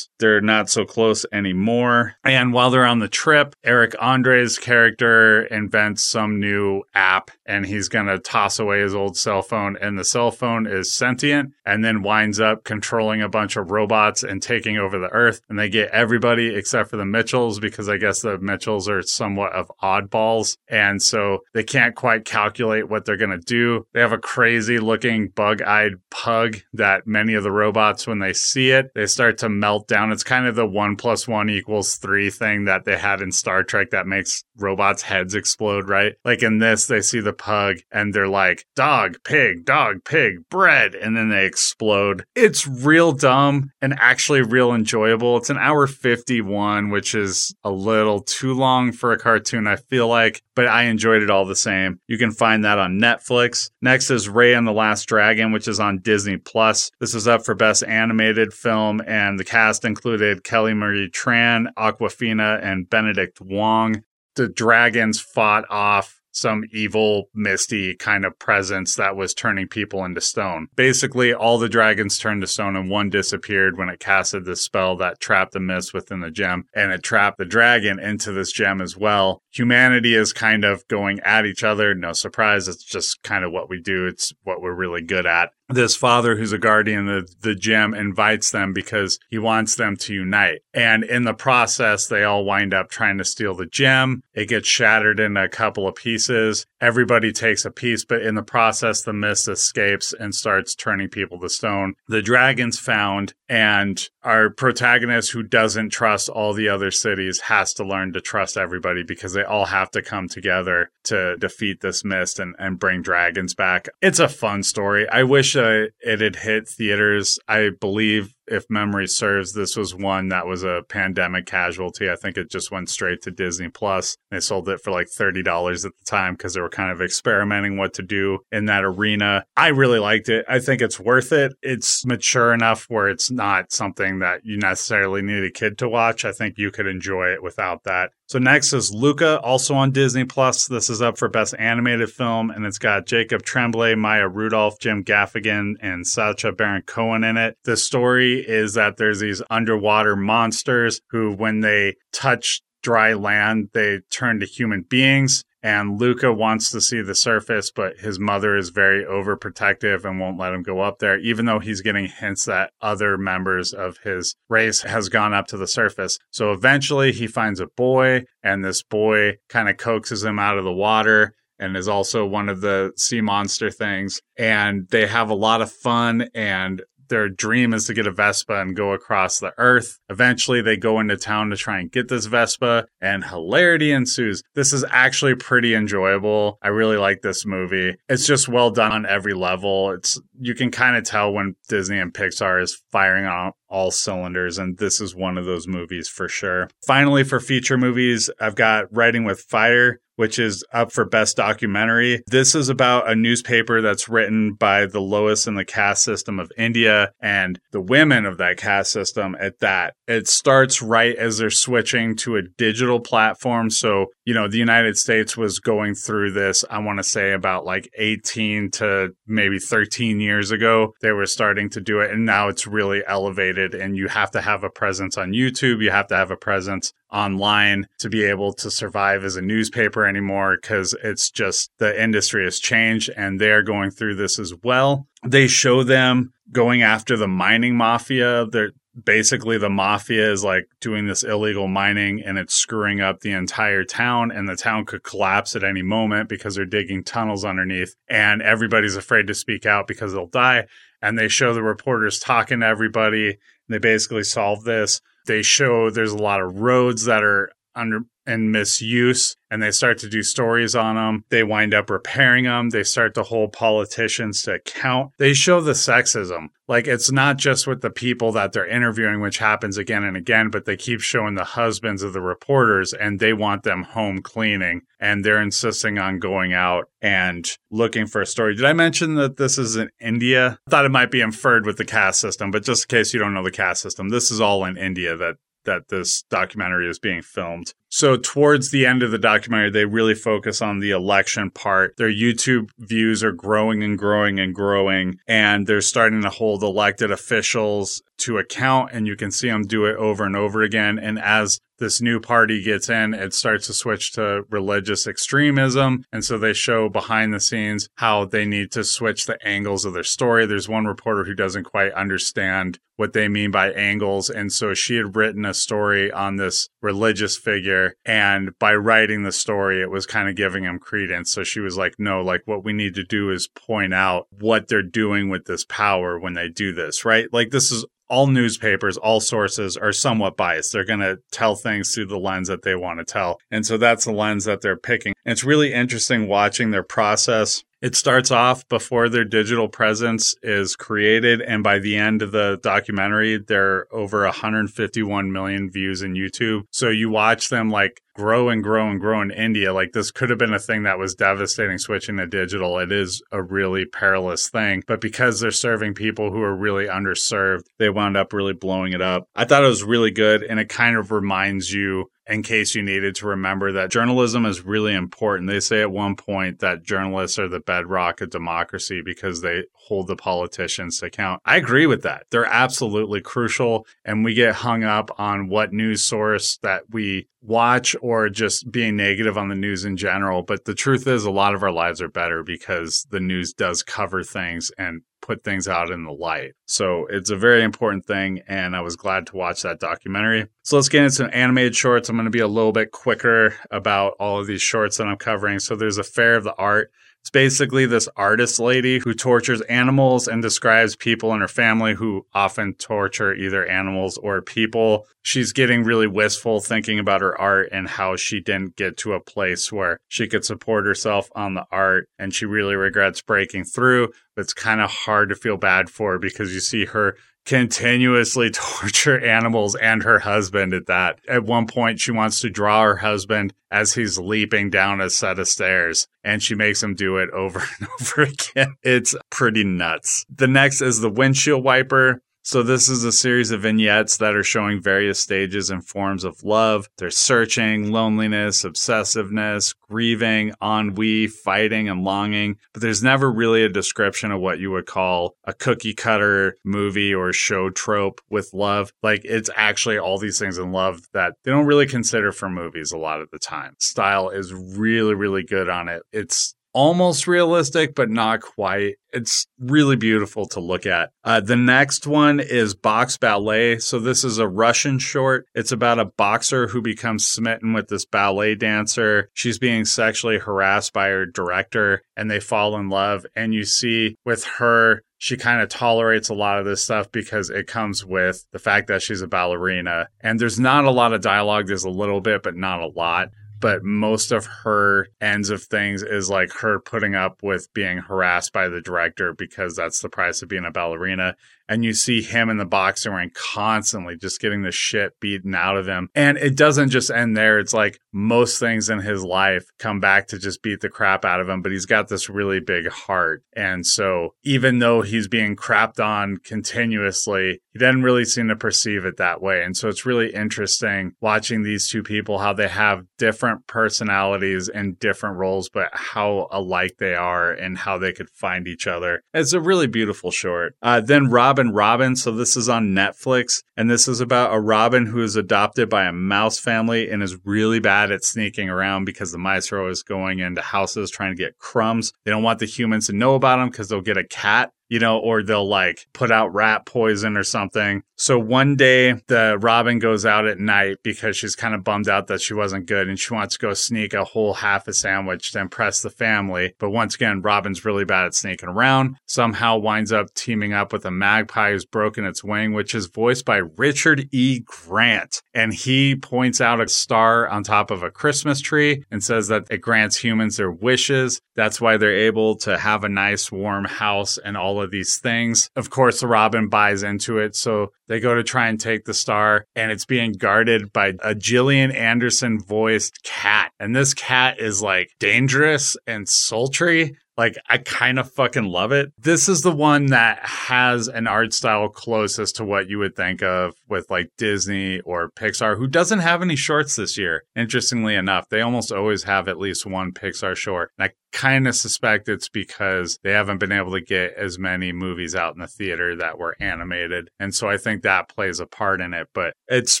They're not so close anymore. And while they're on the trip, Eric Andre's character invents some new app and he's going to toss away his old cell phone. And the cell phone is sentient and then winds up controlling a bunch of robots and taking over the earth. And they get everybody except for the Mitchells because I guess the Mitchells are somewhat of oddballs. And so they can't quite calculate what they're going to do. They have a crazy looking bug eyed pug that many of the robots, when they see it, they start to melt down. It's kind of the one plus one equals three thing that they had in Star Trek that makes robots' heads explode, right? Like in this, they see the pug and they're like, dog, pig, dog, pig, bread. And then they explode. It's real dumb and actually real enjoyable. It's an hour 51, which is a little too long for a cartoon, I feel like, but I enjoyed it all the same. You can find that on Netflix. Next is Raya and the Last Dragon, which is on Disney Plus. This is up for Best Animated Film, and the cast included Kelly Marie Tran, Awkwafina, and Benedict Wong. The dragons fought off some evil, misty kind of presence that was turning people into stone. Basically, all the dragons turned to stone and one disappeared when it casted the spell that trapped the mist within the gem and it trapped the dragon into this gem as well. Humanity is kind of going at each other. No surprise. It's just kind of what we do. It's what we're really good at this father who's a guardian of the gem invites them because he wants them to unite. And in the process, they all wind up trying to steal the gem. It gets shattered into a couple of pieces. Everybody takes a piece, but in the process, the mist escapes and starts turning people to stone. The dragon's found, and our protagonist, who doesn't trust all the other cities, has to learn to trust everybody because they all have to come together to defeat this mist and, and bring dragons back. It's a fun story. I wish uh, it had hit theaters. I believe if memory serves, this was one that was a pandemic casualty. I think it just went straight to Disney Plus. They sold it for like $30 at the time because they were kind of experimenting what to do in that arena. I really liked it. I think it's worth it. It's mature enough where it's not something that you necessarily need a kid to watch. I think you could enjoy it without that. So next is Luca, also on Disney Plus. This is up for Best Animated Film, and it's got Jacob Tremblay, Maya Rudolph, Jim Gaffigan, and Sacha Baron Cohen in it. The story is that there's these underwater monsters who, when they touch dry land, they turn to human beings. And Luca wants to see the surface, but his mother is very overprotective and won't let him go up there, even though he's getting hints that other members of his race has gone up to the surface. So eventually he finds a boy, and this boy kind of coaxes him out of the water and is also one of the sea monster things. And they have a lot of fun and their dream is to get a Vespa and go across the earth. Eventually, they go into town to try and get this Vespa, and hilarity ensues. This is actually pretty enjoyable. I really like this movie. It's just well done on every level. It's you can kind of tell when Disney and Pixar is firing on all cylinders, and this is one of those movies for sure. Finally, for feature movies, I've got Writing with Fire which is up for best documentary. This is about a newspaper that's written by the lowest in the caste system of India and the women of that caste system at that. It starts right as they're switching to a digital platform. So, you know, the United States was going through this, I want to say about like 18 to maybe 13 years ago. They were starting to do it and now it's really elevated and you have to have a presence on YouTube. You have to have a presence online to be able to survive as a newspaper anymore because it's just the industry has changed and they're going through this as well. They show them going after the mining mafia. They're basically the mafia is like doing this illegal mining and it's screwing up the entire town and the town could collapse at any moment because they're digging tunnels underneath and everybody's afraid to speak out because they'll die and they show the reporters talking to everybody and they basically solve this they show there's a lot of roads that are under and misuse and they start to do stories on them they wind up repairing them they start to hold politicians to account they show the sexism. Like it's not just with the people that they're interviewing which happens again and again but they keep showing the husbands of the reporters and they want them home cleaning and they're insisting on going out and looking for a story. Did i mention that this is in india? I thought it might be inferred with the caste system but just in case you don't know the caste system this is all in india that that this documentary is being filmed. So, towards the end of the documentary, they really focus on the election part. Their YouTube views are growing and growing and growing, and they're starting to hold elected officials to account, and you can see them do it over and over again. And as this new party gets in, it starts to switch to religious extremism. And so they show behind the scenes how they need to switch the angles of their story. There's one reporter who doesn't quite understand what they mean by angles. And so she had written a story on this religious figure. And by writing the story, it was kind of giving him credence. So she was like, no, like what we need to do is point out what they're doing with this power when they do this, right? Like this is all newspapers, all sources are somewhat biased. They're going to tell things through the lens that they want to tell. And so that's the lens that they're picking. And it's really interesting watching their process it starts off before their digital presence is created, and by the end of the documentary, they're over 151 million views in YouTube. So you watch them like grow and grow and grow in India. Like this could have been a thing that was devastating switching to digital. It is a really perilous thing, but because they're serving people who are really underserved, they wound up really blowing it up. I thought it was really good, and it kind of reminds you in case you needed to remember that journalism is really important. They say at one point that journalists are the bedrock of democracy because they hold the politicians to account. I agree with that. They're absolutely crucial. And we get hung up on what news source that we watch or just being negative on the news in general. But the truth is, a lot of our lives are better because the news does cover things and put things out in the light. So it's a very important thing, and I was glad to watch that documentary. So let's get into some animated shorts. I'm going to be a little bit quicker about all of these shorts that I'm covering. So there's Affairs of the Art. It's basically this artist lady who tortures animals and describes people in her family who often torture either animals or people. She's getting really wistful thinking about her art and how she didn't get to a place where she could support herself on the art. And she really regrets breaking through. It's kind of hard to feel bad for because you see her continuously [laughs] torture animals and her husband at that. At one point, she wants to draw her husband as he's leaping down a set of stairs, and she makes him do it over [laughs] and over again. It's pretty nuts. The next is the windshield wiper. So, this is a series of vignettes that are showing various stages and forms of love. There's searching, loneliness, obsessiveness, grieving, ennui, fighting, and longing. But there's never really a description of what you would call a cookie cutter movie or show trope with love. Like, it's actually all these things in love that they don't really consider for movies a lot of the time. Style is really, really good on it. It's almost realistic, but not quite. It's really beautiful to look at. Uh, the next one is Box Ballet. So, this is a Russian short. It's about a boxer who becomes smitten with this ballet dancer. She's being sexually harassed by her director, and they fall in love. And you see with her, she kind of tolerates a lot of this stuff because it comes with the fact that she's a ballerina. And there's not a lot of dialogue. There's a little bit, but not a lot but most of her ends of things is like her putting up with being harassed by the director because that's the price of being a ballerina and you see him in the boxing ring constantly just getting the shit beaten out of him. And it doesn't just end there. It's like most things in his life come back to just beat the crap out of him, but he's got this really big heart. And so even though he's being crapped on continuously, he doesn't really seem to perceive it that way. And so it's really interesting watching these two people, how they have different personalities and different roles, but how alike they are and how they could find each other. It's a really beautiful short. Uh, then Rob Robin Robin. So this is on Netflix. And this is about a robin who is adopted by a mouse family and is really bad at sneaking around because the mice are always going into houses trying to get crumbs. They don't want the humans to know about them because they'll get a cat you know, or they'll like put out rat poison or something. So one day the Robin goes out at night because she's kind of bummed out that she wasn't good and she wants to go sneak a whole half a sandwich to impress the family. But once again, Robin's really bad at sneaking around. Somehow winds up teaming up with a magpie who's broken its wing, which is voiced by Richard E. Grant. And he points out a star on top of a Christmas tree and says that it grants humans their wishes. That's why they're able to have a nice warm house and all of these things. Of course, the Robin buys into it. So they go to try and take the star, and it's being guarded by a Gillian Anderson voiced cat. And this cat is like dangerous and sultry. Like, I kind of fucking love it. This is the one that has an art style closest to what you would think of with like Disney or Pixar, who doesn't have any shorts this year. Interestingly enough, they almost always have at least one Pixar short. And I kind of suspect it's because they haven't been able to get as many movies out in the theater that were animated. And so I think that plays a part in it, but it's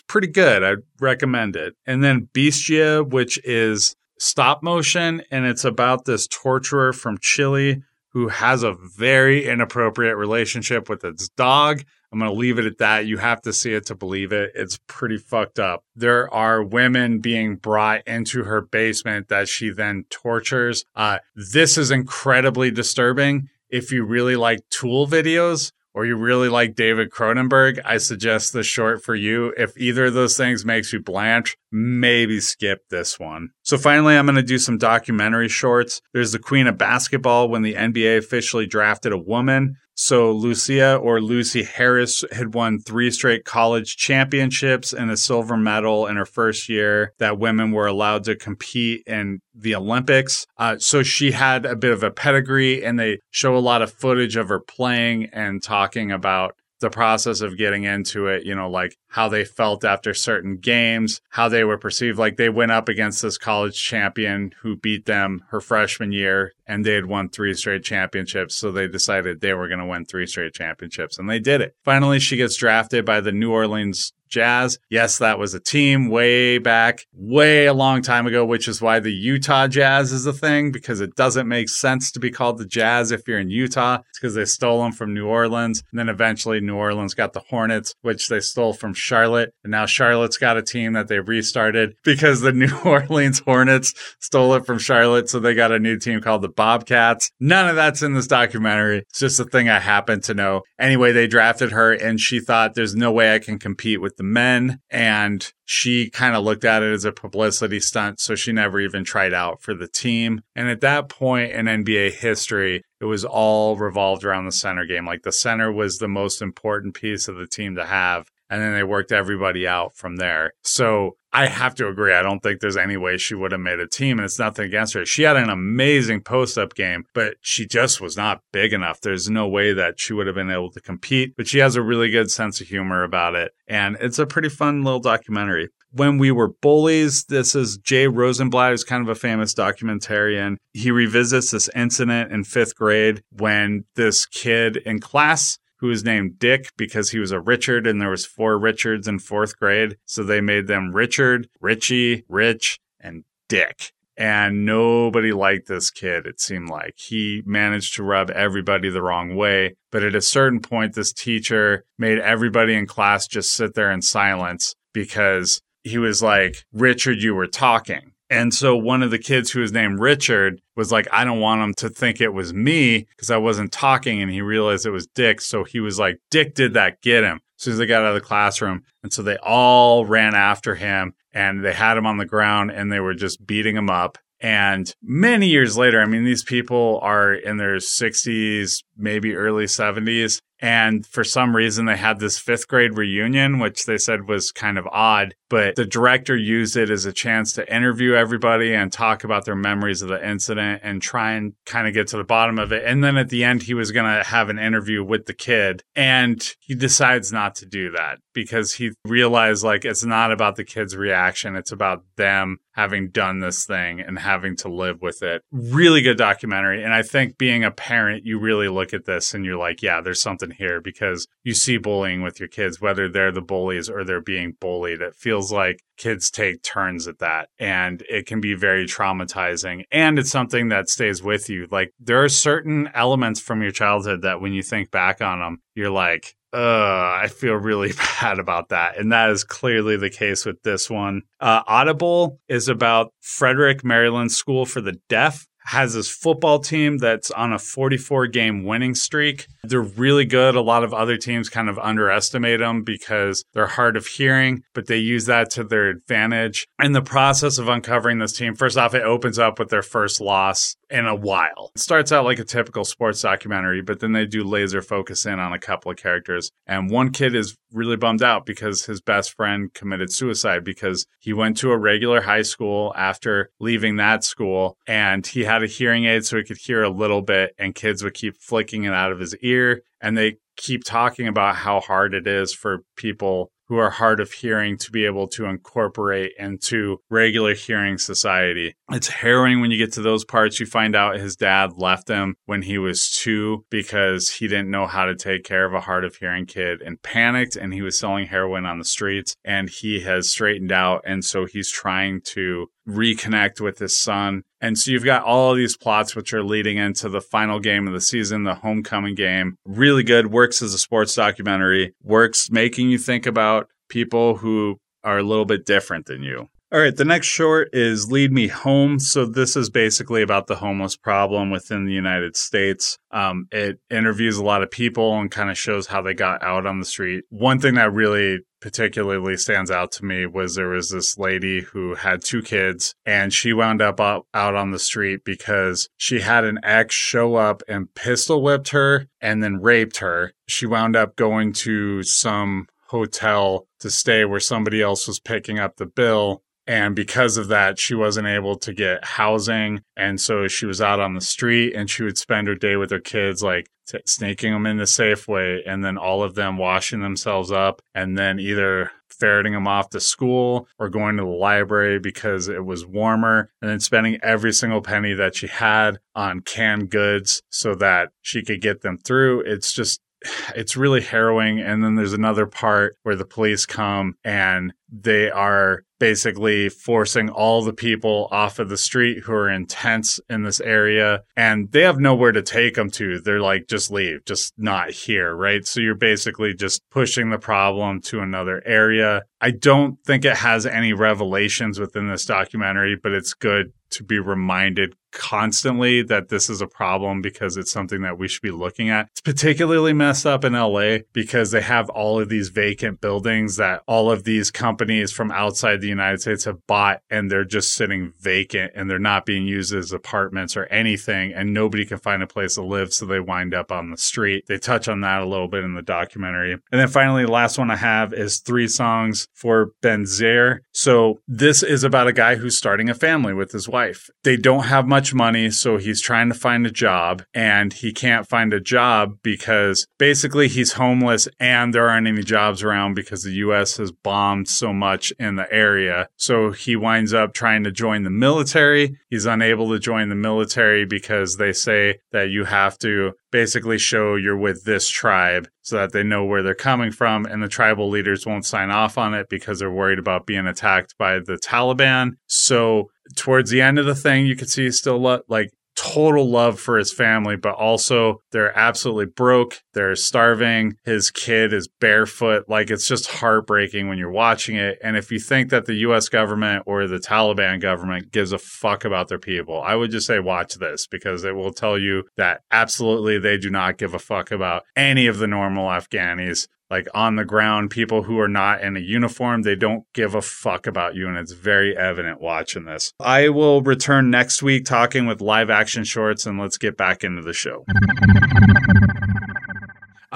pretty good. I'd recommend it. And then Bestia, which is stop motion, and it's about this torturer from Chile who has a very inappropriate relationship with its dog. I'm going to leave it at that. You have to see it to believe it. It's pretty fucked up. There are women being brought into her basement that she then tortures. Uh, this is incredibly disturbing. If you really like tool videos, or you really like David Cronenberg, I suggest this short for you. If either of those things makes you blanch, maybe skip this one. So finally, I'm going to do some documentary shorts. There's the Queen of Basketball when the NBA officially drafted a woman. So Lusia or Lucy Harris had won three straight college championships and a silver medal in her first year that women were allowed to compete in the Olympics. Uh, so she had a bit of a pedigree and they show a lot of footage of her playing and talking about the process of getting into it, you know, like how they felt after certain games, how they were perceived. Like they went up against this college champion who beat them her freshman year and they had won three straight championships. So they decided they were going to win three straight championships and they did it. Finally, she gets drafted by the New Orleans Jazz. Yes, that was a team way back, way a long time ago, which is why the Utah Jazz is a thing because it doesn't make sense to be called the Jazz if you're in Utah. It's because they stole them from New Orleans. And then eventually New Orleans got the Hornets, which they stole from Charlotte. And now Charlotte's got a team that they restarted [laughs] because the [laughs] New Orleans Hornets stole it from Charlotte. So they got a new team called the Bobcats. None of that's in this documentary. It's just a thing I happen to know. Anyway, they drafted her and she thought there's no way I can compete with the men. And she kind of looked at it as a publicity stunt. So she never even tried out for the team. And at that point in NBA history, it was all revolved around the center game. Like the center was the most important piece of the team to have. And then they worked everybody out from there. So I have to agree. I don't think there's any way she would have made a team, and it's nothing against her. She had an amazing post up game, but she just was not big enough. There's no way that she would have been able to compete, but she has a really good sense of humor about it. And it's a pretty fun little documentary. When We Were Bullies, this is Jay Rosenblatt, who's kind of a famous documentarian. He revisits this incident in fifth grade when this kid in class who was named Dick because he was a Richard and there was four Richards in fourth grade. So they made them Richard, Richie, Rich, and Dick. And nobody liked this kid, it seemed like. He managed to rub everybody the wrong way. But at a certain point, this teacher made everybody in class just sit there in silence because he was like, Richard, you were talking. And so one of the kids who was named Richard was like, I don't want him to think it was me because I wasn't talking. And he realized it was Dick. So he was like, Dick did that, get him. As soon as they got out of the classroom. And so they all ran after him and they had him on the ground and they were just beating him up. And many years later, I mean, these people are in their 60s, maybe early 70s. And for some reason, they had this fifth grade reunion, which they said was kind of odd. But the director used it as a chance to interview everybody and talk about their memories of the incident and try and kind of get to the bottom of it. And then at the end, he was going to have an interview with the kid. And he decides not to do that because he realized like it's not about the kid's reaction, it's about them having done this thing and having to live with it. Really good documentary. And I think being a parent, you really look at this and you're like, yeah, there's something here because you see bullying with your kids, whether they're the bullies or they're being bullied. It feels feels like kids take turns at that and it can be very traumatizing and it's something that stays with you like there are certain elements from your childhood that when you think back on them you're like uh, I feel really [laughs] bad about that. And that is clearly the case with this one. Uh, Audible is about Frederick, Maryland School for the Deaf has this football team that's on a 44 game winning streak. They're really good. A lot of other teams kind of underestimate them because they're hard of hearing, but they use that to their advantage. In the process of uncovering this team, first off, it opens up with their first loss in a while. It starts out like a typical sports documentary, but then they do laser focus in on a couple of characters. And one kid is really bummed out because his best friend committed suicide because he went to a regular high school after leaving that school and he had a hearing aid so he could hear a little bit and kids would keep flicking it out of his ear and they keep talking about how hard it is for people who are hard of hearing to be able to incorporate into regular hearing society. It's harrowing when you get to those parts. You find out his dad left him when he was two because he didn't know how to take care of a hard of hearing kid and panicked and he was selling heroin on the streets and he has straightened out. And so he's trying to reconnect with his son. And so you've got all these plots which are leading into the final game of the season, the homecoming game. Really good, works as a sports documentary, works making you think about people who are a little bit different than you. All right, the next short is Lead Me Home. So, this is basically about the homeless problem within the United States. Um, it interviews a lot of people and kind of shows how they got out on the street. One thing that really particularly stands out to me was there was this lady who had two kids and she wound up out, on the street because she had an ex show up and pistol whipped her and then raped her. She wound up going to some hotel to stay where somebody else was picking up the bill and because of that, she wasn't able to get housing. And so she was out on the street and she would spend her day with her kids, like t- sneaking them in the Safeway and then all of them washing themselves up and then either ferreting them off to school or going to the library because it was warmer and then spending every single penny that she had on canned goods so that she could get them through. It's just [sighs] it's really harrowing. And then there's another part where the police come and they are basically forcing all the people off of the street who are in tents in this area and they have nowhere to take them to. They're like, just leave, just not here, right? So you're basically just pushing the problem to another area. I don't think it has any revelations within this documentary, but it's good to be reminded constantly that this is a problem because it's something that we should be looking at. It's particularly messed up in LA because they have all of these vacant buildings that all of these companies from outside the United States have bought and they're just sitting vacant and they're not being used as apartments or anything and nobody can find a place to live so they wind up on the street. They touch on that a little bit in the documentary. And then finally the last one I have is three songs for Ben Benazir. So this is about a guy who's starting a family with his wife. They don't have much money, so he's trying to find a job and he can't find a job because basically he's homeless and there aren't any jobs around because the US has bombed so much in the area. So he winds up trying to join the military. He's unable to join the military because they say that you have to basically show you're with this tribe so that they know where they're coming from and the tribal leaders won't sign off on it because they're worried about being attacked by the Taliban. So towards the end of the thing you could see still like total love for his family, but also they're absolutely broke. They're starving. His kid is barefoot. Like it's just heartbreaking when you're watching it. And if you think that the US government or the Taliban government gives a fuck about their people, I would just say watch this because it will tell you that absolutely they do not give a fuck about any of the normal Afghanis like on the ground, people who are not in a uniform, they don't give a fuck about you. And it's very evident watching this. I will return next week talking with live action shorts and let's get back into the show.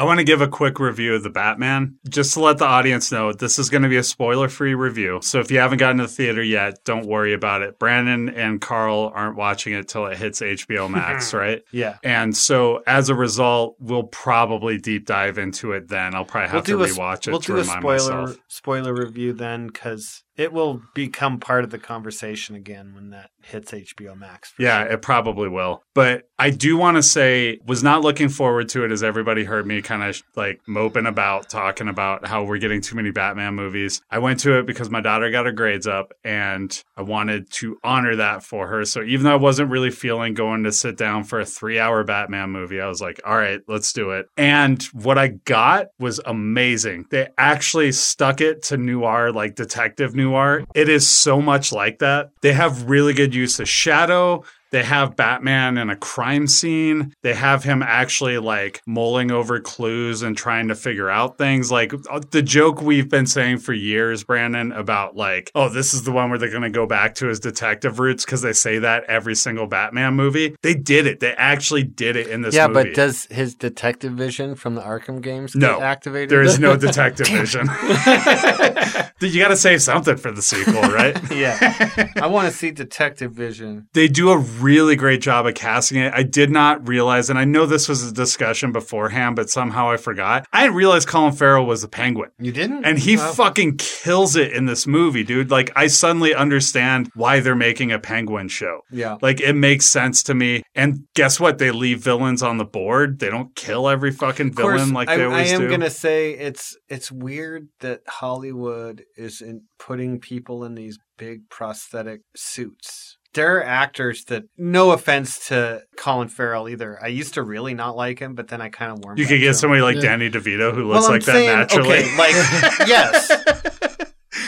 I want to give a quick review of the Batman just to let the audience know this is going to be a spoiler free review. So if you haven't gotten to the theater yet, don't worry about it. Brandon and Carl aren't watching it till it hits HBO Max, [laughs] right? Yeah. And so as a result, we'll probably deep dive into it then. I'll probably have we'll to do a, it we'll to do a spoiler myself. spoiler review then because it will become part of the conversation again when that hits HBO Max. Yeah, sure. it probably will. But I do want to say, was not looking forward to it as everybody heard me kind of like moping about, talking about how we're getting too many Batman movies. I went to it because my daughter got her grades up and I wanted to honor that for her. So even though I wasn't really feeling going to sit down for a three hour Batman movie, I was like, all right, let's do it. And what I got was amazing. They actually stuck it to noir, like detective noir. It is so much like that. They have really good use of shadow. They have Batman in a crime scene. They have him actually like mulling over clues and trying to figure out things. Like uh, the joke we've been saying for years, Brandon, about like, oh, this is the one where they're going to go back to his detective roots because they say that every single Batman movie. They did it. They actually did it in this yeah, movie. but does his detective vision from the Arkham games No. get activated? there is no [laughs] detective vision. [laughs] [laughs] you got to save something for the sequel, right? yeah, I want to see detective vision. they do a really great job of casting it. I did not realize, and I know this was a discussion beforehand, but somehow I forgot. I didn't realize Colin Farrell was the Penguin. You didn't? And he Wow. fucking kills it in this movie, dude. Like, I suddenly understand why they're making a Penguin show. yeah. Like, it makes sense to me. And guess what? They leave villains on the board. They don't kill every fucking course, villain like I, they always do. I am do. gonna say it's it's weird that Hollywood is in putting people in these big prosthetic suits. There are actors that, no offense to Colin Farrell either. I used to really not like him, but then I kind of warmed. You could to get him. somebody like Yeah. Danny DeVito who looks I'm like saying, that naturally. Okay, like [laughs] yes,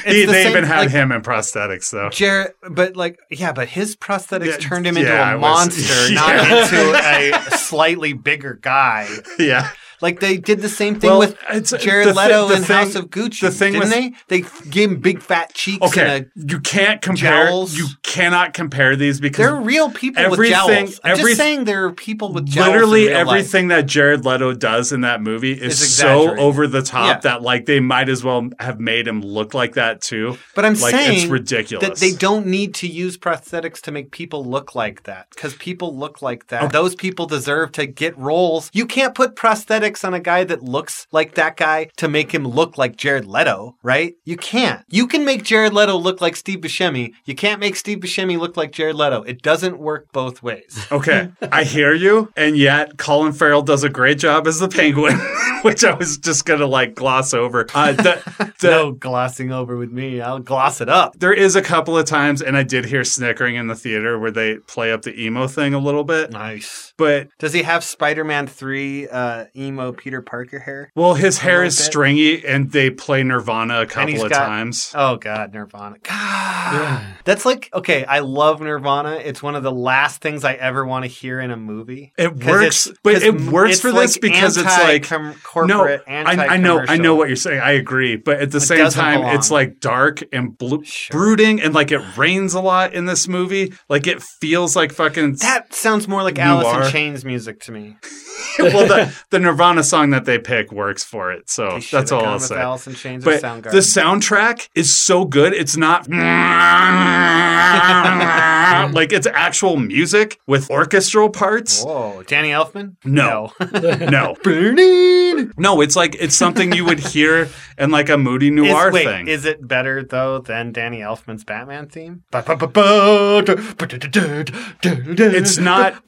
He- the they same- even had like, him in prosthetics, though. Jared, but like, yeah, but his prosthetics Yeah, turned him into yeah, a was- monster, [laughs] not into a slightly bigger guy. [laughs] Yeah. Like they did the same thing Well, with uh, Jared the Leto the in thing- House of Gucci. the thing didn't with- they? They gave him big fat cheeks. Okay, And a, you can't compare. jowls. You cannot compare these because they're real people with jowls. I'm every- just saying there are people with jowls. literally in real life. everything that Jared Leto does in that movie is so over the top Yeah. that like they might as well have made him look like that too. But I'm like saying it's ridiculous. that they don't need to use prosthetics to make people look like that because people look like that. Those people deserve to get roles. You can't put prosthetics on a guy that looks like that guy to make him look like Jared Leto, right? You can't. You can make Jared Leto look like Steve Buscemi. You can't make Steve Buscemi look like Jared Leto. It doesn't work both ways. [laughs] Okay, I hear you, and yet Colin Farrell does a great job as the Penguin, [laughs] which I was just gonna like gloss over. Uh, the, the, [laughs] no glossing over with me. I'll gloss it up. There is a couple of times, and I did hear snickering in the theater where they play up the emo thing a little bit. Nice. But Does he have Spider-Man 3 uh, emo Peter Parker hair? well, his hair is bit. stringy, and they play Nirvana a couple of got- times. Oh God, Nirvana. God. That's like okay. I love Nirvana. It's one of the last things I ever want to hear in a movie. It works, but it works it's for this like because it's like anti-com- no. I, I know, I know what you're saying. I agree, but at the same time, belong. it's like dark and blo- Sure. brooding, and like it rains a lot in this movie. Like it feels like fucking. That sounds more like Alice in Chains music to me. [laughs] well, the the [laughs] Nirvana song that they pick works for it. So that's all I'll say. Alice in Chains But the soundtrack is so good. It's not like it's actual music with orchestral parts. Whoa, Danny Elfman? No. No. No, no, it's like it's something you would hear in like a moody noir is, wait, thing. is it better though than Danny Elfman's Batman theme? It's It's not-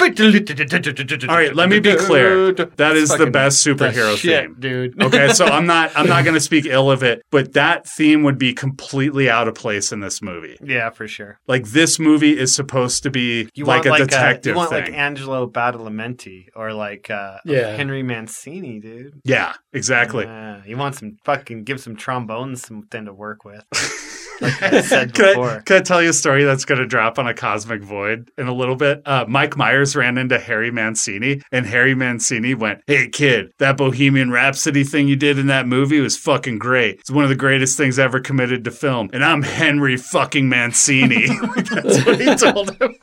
All right, let me be clear. That is the best superhero theme. dude. [laughs] okay, so I'm not I'm not [laughs] going to speak ill of it, but that theme would be completely out of place in this movie. yeah, for sure. Like this movie is supposed to be You like a like detective you want thing. like Angelo Badalamenti or like uh, Yeah. Henry Mancini, dude. yeah, exactly. Yeah, you want some fucking give some trombones something to work with. [laughs] like I said Can I, before. can I tell you a story that's going to drop on a cosmic void in a little bit? Uh, Mike Myers ran into Harry Mancini, and Harry Mancini went, "Hey kid, that Bohemian Rhapsody thing you did in that movie was fucking great. It's one of the greatest things ever committed to film, and I'm Henry fucking Mancini." [laughs] that's what he told him.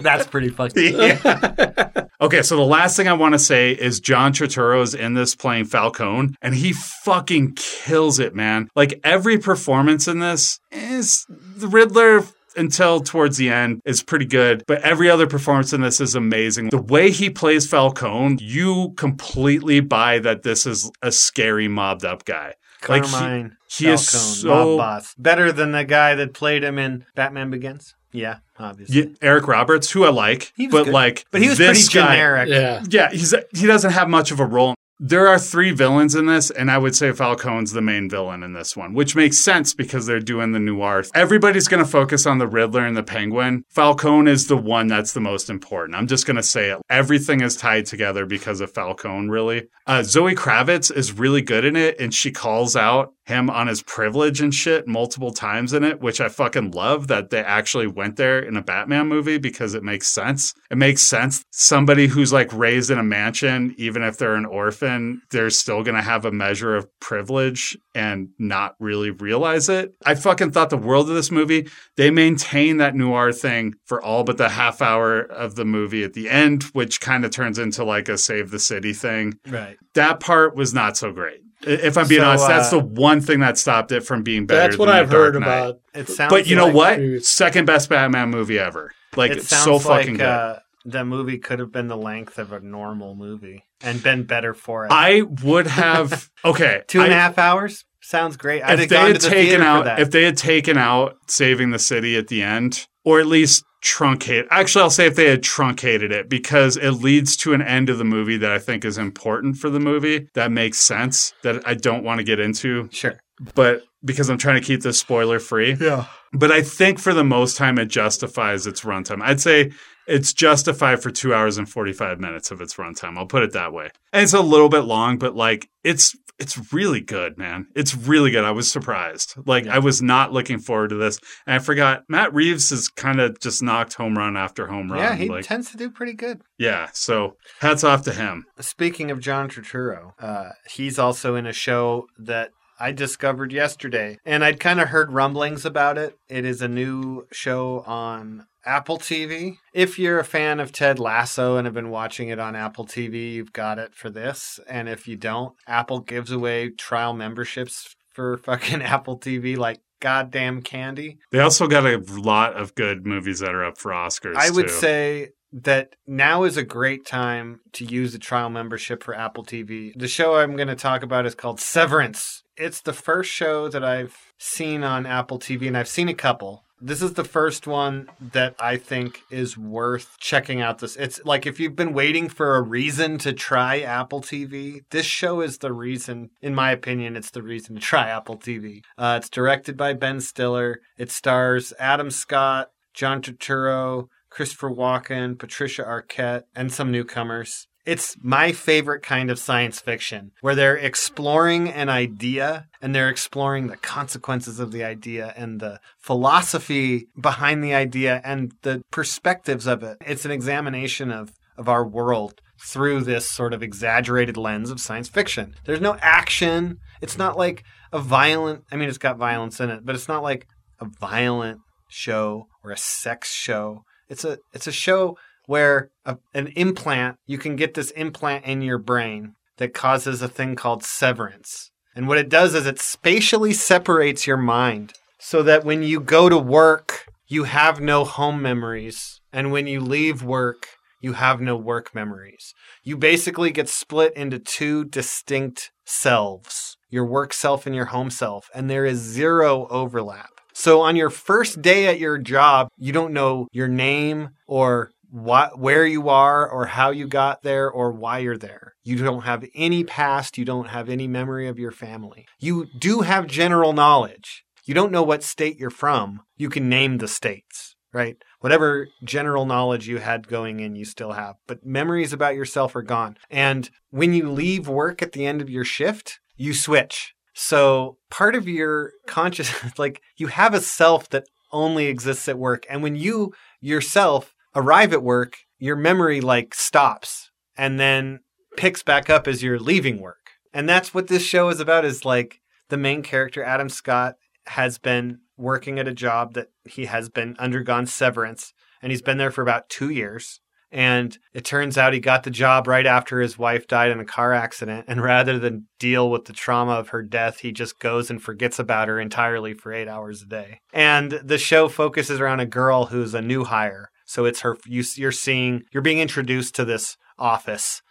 That's pretty fucking. [laughs] Yeah. Okay, so the last thing I want to say is John Turturro is in this playing Falcone, and he fucking kills it, man. Like every performance in this is the Riddler. Until towards the end is pretty good, but every other performance in this is amazing. The way he plays Falcone, you completely buy that this is a scary, mobbed up guy. Like, he- Carmine. he is Falcone, so- mob boss. Better than the guy that played him in Batman Begins. Yeah, obviously. Yeah, Eric Roberts, who I like, He was but good. like, But he was this pretty guy- generic. Yeah. Yeah, he's he doesn't have much of a role there are three villains in this, and I would say Falcone's the main villain in this one, which makes sense because they're doing the noir. Everybody's going to focus on the Riddler and the Penguin. Falcone is the one that's the most important. I'm just going to say it. Everything is tied together because of Falcone, really. Uh, Zoe Kravitz is really good in it, and she calls out him on his privilege and shit multiple times in it, which I fucking love that they actually went there in a Batman movie because it makes sense. It makes sense. Somebody who's like raised in a mansion, even if they're an orphan, they're still going to have a measure of privilege and not really realize it. I fucking thought the world of this movie. They maintain that noir thing for all but the half hour of the movie at the end, which kind of turns into like a save the city thing. Right. That part was not so great. If I'm being So, honest, that's uh, the one thing that stopped it from being better. That's what I've heard Knight. about. It sounds But you know like- what? Second best Batman movie ever. Like It it's sounds so fucking like good. uh, the movie could have been the length of a normal movie and been better for it. I would have [laughs] okay. Two and a I- half hours sounds great. I'd if they gone had to the taken theater for out that. if they had taken out saving the city at the end or at least truncate actually i'll say if they had truncated it because it leads to an end of the movie that i think is important for the movie that makes sense that i don't want to get into sure. but because i'm trying to keep this spoiler free Yeah. but i think for the most time it justifies its runtime i'd say it's justified for two hours and 45 minutes of its runtime. I'll put it that way. And it's a little bit long but like it's it's really good man. It's really good. I was surprised. Like Yeah. i was not looking forward to this. And i forgot matt reeves has kind of just knocked home run after home run Yeah, he like tends to do pretty good. yeah so hats off to him. Speaking of John Turturro, uh, he's also in a show that I discovered yesterday, and I'd kind of heard rumblings about it. It is a new show on Apple TV. If you're a fan of Ted Lasso and have been watching it on Apple TV, you've got it for this. And if you don't, Apple gives away trial memberships for [laughs] fucking Apple TV like goddamn candy. they also got a lot of good movies that are up for oscars I would too. say that now is a great time to use a trial membership for Apple TV. The show I'm going to talk about is called Severance. It's the first show that I've seen on Apple TV, and I've seen a couple. This is the first one that I think is worth checking out. This it's like if you've been waiting for a reason to try Apple TV, this show is the reason. In my opinion, it's the reason to try Apple TV. Uh, it's directed by Ben Stiller. It stars Adam Scott, John Turturro, Christopher Walken, Patricia Arquette, and some newcomers. It's my favorite kind of science fiction where they're exploring an idea and they're exploring the consequences of the idea and the philosophy behind the idea and the perspectives of it. It's an examination of, of our world through this sort of exaggerated lens of science fiction. There's no action. It's not like a violent, I mean, it's got violence in it, but it's not like a violent show or a sex show. It's a it's a show where a, an implant you can get this implant in your brain that causes a thing called severance. And what it does is it spatially separates your mind so that when you go to work, you have no home memories, and when you leave work, you have no work memories. You basically get split into two distinct selves your work self and your home self, and there is zero overlap. So on your first day at your job, you don't know your name or what where you are or how you got there or why you're there. You don't have any past, you don't have any memory of your family. You do have general knowledge. You don't know what state you're from. You can name the states, right? Whatever general knowledge you had going in, you still have. But memories about yourself are gone. And when you leave work at the end of your shift, you switch. So part of your consciousness, [laughs] like you have a self that only exists at work. And when you yourself arrive at work, your memory like stops and then picks back up as you're leaving work. And that's what this show is about is like the main character, Adam Scott, has been working at a job that he has been undergone severance and he's been there for about two years. And it turns out he got the job right after his wife died in a car accident. And rather than deal with the trauma of her death, he just goes and forgets about her entirely for eight hours a day. And the show focuses around a girl who's a new hire. So it's her, you, you're seeing, you're being introduced to this office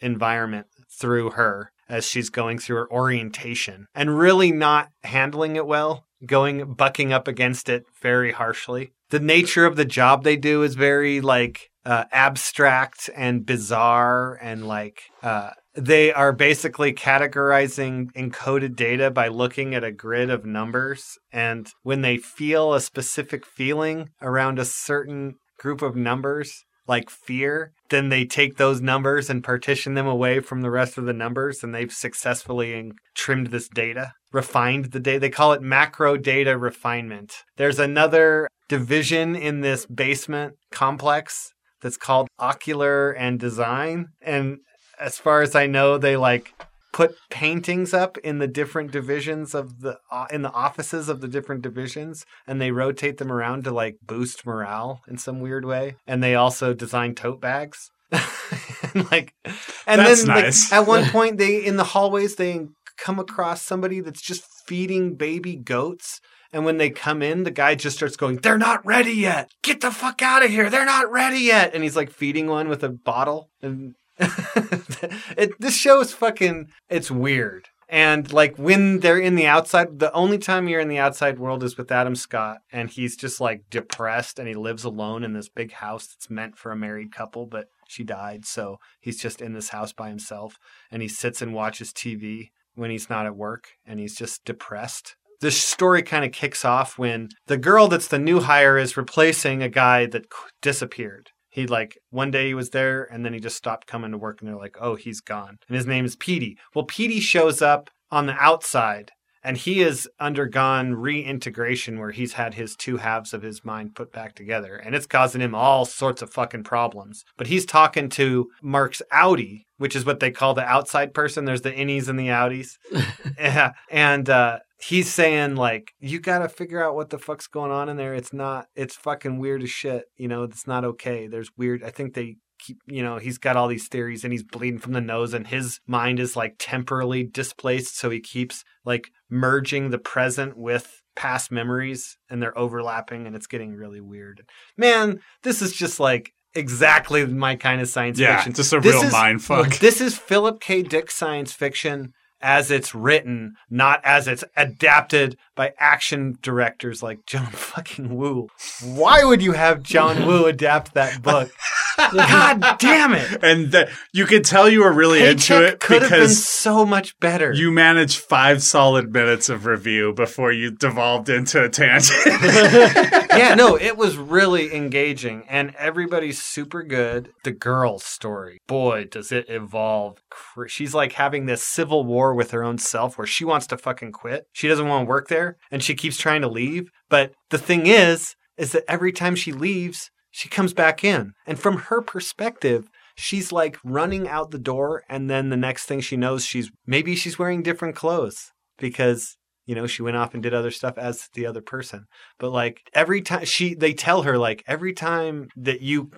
environment through her as she's going through her orientation and really not handling it well, going, bucking up against it very harshly. the nature of the job they do is very like uh, abstract and bizarre and like uh, they are basically categorizing encoded data by looking at a grid of numbers and when they feel a specific feeling around a certain group of numbers like fear then they take those numbers and partition them away from the rest of the numbers and they've successfully trimmed this data refined the data. They call it macro data refinement. There's another division in this basement complex that's called ocular and design and as far as i know they like put paintings up in the different divisions of the uh, in the offices of the different divisions and they rotate them around to like boost morale in some weird way and they also design tote bags [laughs] and like and That's then like, nice. at one [laughs] point they in the hallways they come across somebody that's just feeding baby goats and when they come in, the guy just starts going, They're not ready yet. Get the fuck out of here. They're not ready yet. And he's like feeding one with a bottle. And [laughs] it, this show is fucking, it's weird. And like when they're in the outside, the only time you're in the outside world is with Adam Scott, and he's just like depressed and he lives alone in this big house that's meant for a married couple, but she died. So he's just in this house by himself and he sits and watches TV when he's not at work and he's just depressed. This story kind of kicks off when the girl that's the new hire is replacing a guy that disappeared. He like one day he was there and then he just stopped coming to work and they're like, oh, he's gone. And his name is Petey. Well, Petey shows up on the outside and he has undergone reintegration where he's had his two halves of his mind put back together and it's causing him all sorts of fucking problems. But he's talking to Mark's outie, which is what they call the outside person. There's the innies and the outies. [laughs] And uh he's saying like you got to figure out what the fuck's going on in there. It's not it's fucking weird as shit, you know, it's not okay. There's weird I think they you know he's got all these theories and he's bleeding from the nose and his mind is like temporally displaced so he keeps like merging the present with past memories and they're overlapping and it's getting really weird man this is just like exactly my kind of science Yeah, fiction just a This real is- mind fuck. this is philip k dick science fiction as it's written, not as it's adapted by action directors like John [laughs] fucking Woo. Why would you have John Woo adapt that book? [laughs] [laughs] God damn it! and that you could tell you were really into it could have been because so much better. you managed five solid minutes of review before you devolved into a tangent. [laughs] yeah, no, [laughs] it was really engaging, and everybody's super good. The girl's story, boy, does it evolve. She's like having this civil war with her own self, where she wants to fucking quit. She doesn't want to work there, and she keeps trying to leave. But the thing is, is that every time she leaves, she comes back in, and from her perspective. She's like running out the door, and then the next thing she knows, she's maybe she's wearing different clothes because you know she went off and did other stuff as the other person but like every time she they tell her like every time that you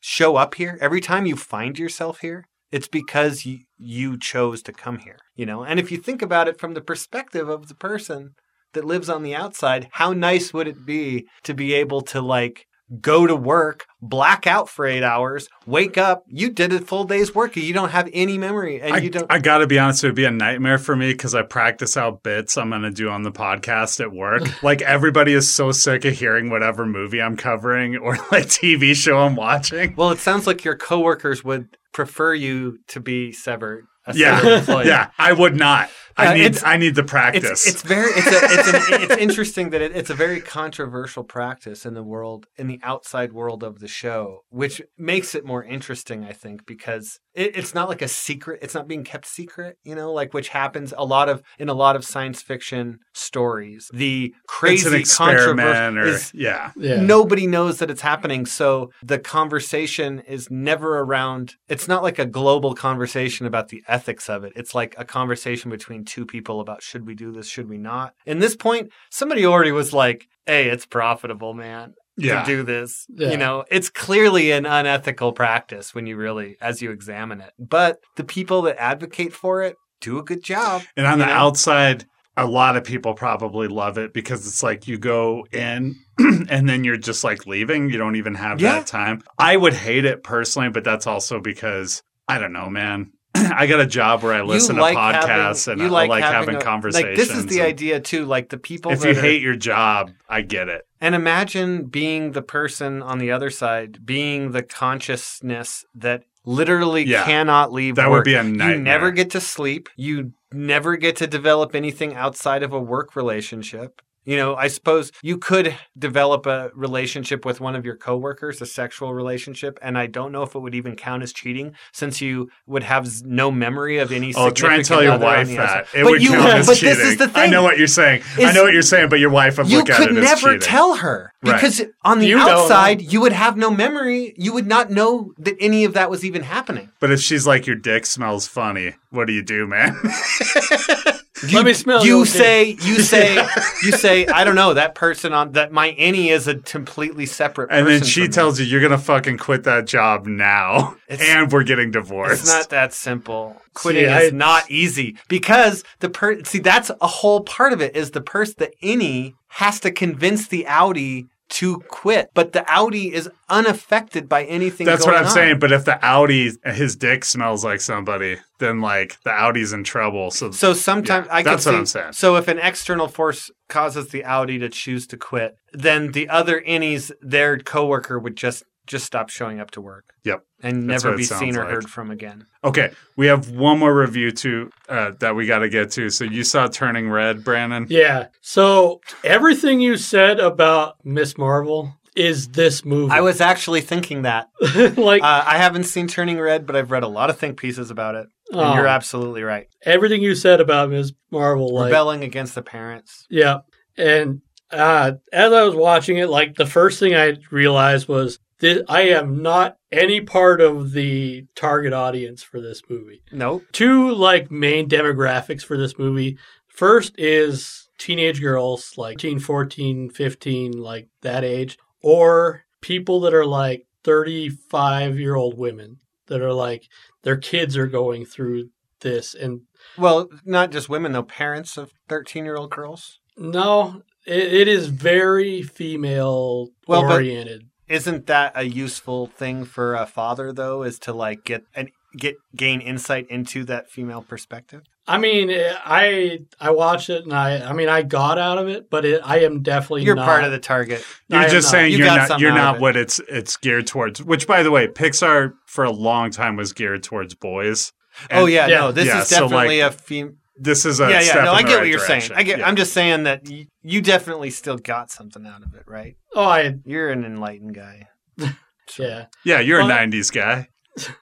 show up here every time you find yourself here it's because you, you chose to come here you know and if you think about it from the perspective of the person that lives on the outside how nice would it be to be able to like go to work black out for eight hours wake up you did a full day's work and you don't have any memory and I, you don't I gotta be honest, it would be a nightmare for me because I practice out bits I'm gonna do on the podcast at work. [laughs] like everybody is so sick of hearing whatever movie I'm covering or [laughs] like TV show I'm watching. well it sounds like your coworkers would prefer you to be severed Yeah, yeah, I would not. I need it's- I need the practice. It's, it's very it's a, it's, an, it's interesting that it, it's a very controversial practice in the world in the outside world of the show, which makes it more interesting, I think, because it, it's not like a secret. It's not being kept secret, you know, like which happens a lot of in a lot of science fiction stories. The It's crazy an experiment, or is yeah, Yeah. Nobody knows that it's happening. So the conversation is never around. It's not like a global conversation about the ethics of it. It's like a conversation between two people about should we do this, should we not. In this point, somebody already was like, hey, it's profitable, man. yeah. To do this, Yeah. you know, it's clearly an unethical practice when you really, as you examine it. But the people that advocate for it do a good job. And on the know? outside, a lot of people probably love it because it's like you go in [clears throat] and then you're just like leaving. You don't even have Yeah. that time. I would hate it personally, but that's also because I don't know, man. [clears throat] I got a job where I listen like to podcasts having- and I like having a- conversations. Like this is the idea too. Like the people. If that you are- hate your job, I get it. And imagine being the person on the other side, being the consciousness that literally Yeah. cannot leave That would be a nightmare. You never get to sleep. You never get to develop anything outside of a work relationship. You know, I suppose you could develop a relationship with one of your coworkers, a sexual relationship, and I don't know if it would even count as cheating since you would have no memory of any. Oh, try and tell your wife that. It But would you- count as but cheating. this is the thing. I know what you're saying. I know what you're saying, but your wife would you look at could it as never cheating. tell her Right. because on the You outside you would have no memory you would not know that any of that was even happening But if she's like, your dick smells funny, what do you do, man? [laughs] Let me smell you dick. say you say [laughs] you say i don't know that person on that my innie is a completely separate and then she from me. tells you, you're going to fucking quit that job now. It's- [laughs] and we're getting divorced. it's not that simple quitting I- is not easy because the per see that's a whole part of it is the person the innie has to convince the outie to quit but the outie is unaffected by anything That's what I'm on. saying. But if the outie, his dick smells like somebody, then like the outie's in trouble. So, So sometimes Yeah, I can that's what see- I'm saying. So if an external force causes the outie to choose to quit, then the other innies, their coworker would just just stop showing up to work. Yep. And That's never be seen or like. heard from again. okay, we have one more review to uh, that we got to get to. So you saw Turning Red, Brandon. Yeah. So everything you said about Miss Marvel is this movie. I was actually thinking that. [laughs] like Uh, I haven't seen Turning Red, but I've read a lot of think pieces about it. And Oh. you're absolutely right. everything you said about Miss Marvel. Like Rebelling against the parents. Yeah. And uh, as I was watching it, like the first thing I realized was this, I am not any part of the target audience for this movie. Nope. Two like main demographics for this movie. First is teenage girls like 13, 14, 15, like that age, or people that are like 35 year old women that are like their kids are going through this and Well, not just women though. Parents of thirteen-year-old girls. No, it, it is very female Well, oriented. Isn't that a useful thing for a father though? Is to like get and get gain insight into that female perspective. I mean, I I watched it and I I mean I got out of it, but it, I am definitely You're not, part of the target. You're am just not. saying You you are got not you're out of not it. what it's it's geared towards. Which, by the way, Pixar for a long time was geared towards boys. oh yeah, yeah. no, this Yeah, is so, definitely like, a fem- This is a yeah, yeah. step No, in I get right what you're direction. saying. I get. Yeah. I'm just saying that y- you definitely still got something out of it, right? Oh, I You're an enlightened guy. [laughs] yeah. yeah, you're a '90s guy.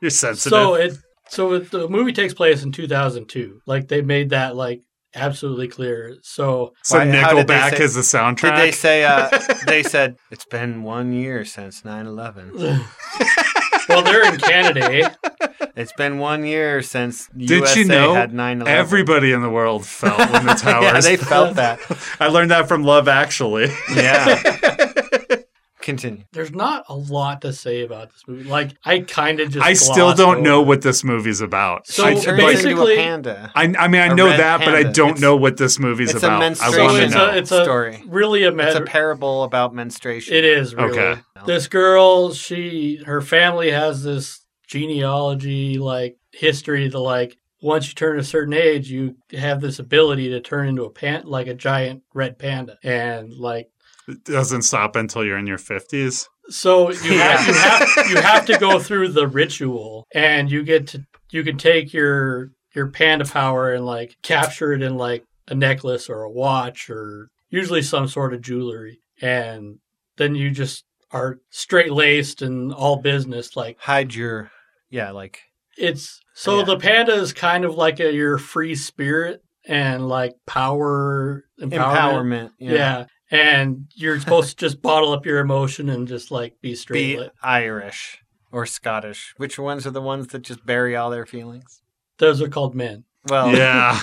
You're sensitive. So it so it, the movie takes place in 2002. Like they made that like absolutely clear. So so Why- how did they Nickelback say- is the soundtrack. Did they say? Uh, [laughs] they said it's been one year since 9/11. [laughs] well, they're in Canada. eh? It's been one year since Did USA you know had 9/11. Everybody in the world felt when the [laughs] towers. yeah, they felt [laughs] that. I learned that from Love Actually. Yeah. [laughs] Continue. There's not a lot to say about this movie. Like I kind of just I still don't know what this movie's about. So I, She turns into a basically- panda. I, I mean, I a know red that, but I don't It's- know what this movie's it's a about. I menstruation want to it's know. a, it's a story. really a It's a parable about menstruation. It is really. Okay. This girl, she her family has this genealogy like history that like once you turn a certain age, you have this ability to turn into a pan like a giant red panda, and like It doesn't stop until you're in your 50s. so you have you have you [laughs] have to go through the ritual, and you get to you can take your your panda power and like capture it in like a necklace or a watch or usually some sort of jewelry, and then you just are straight laced and all business. Like Hide your. Yeah, like it's so Yeah. the panda is kind of like a your free spirit and like power empowerment. empowerment. Yeah. And you're supposed to just bottle up your emotion and just like be straight. Be lit. Irish or Scottish. Which ones are the ones that just bury all their feelings? Those are called men. Well, Yeah.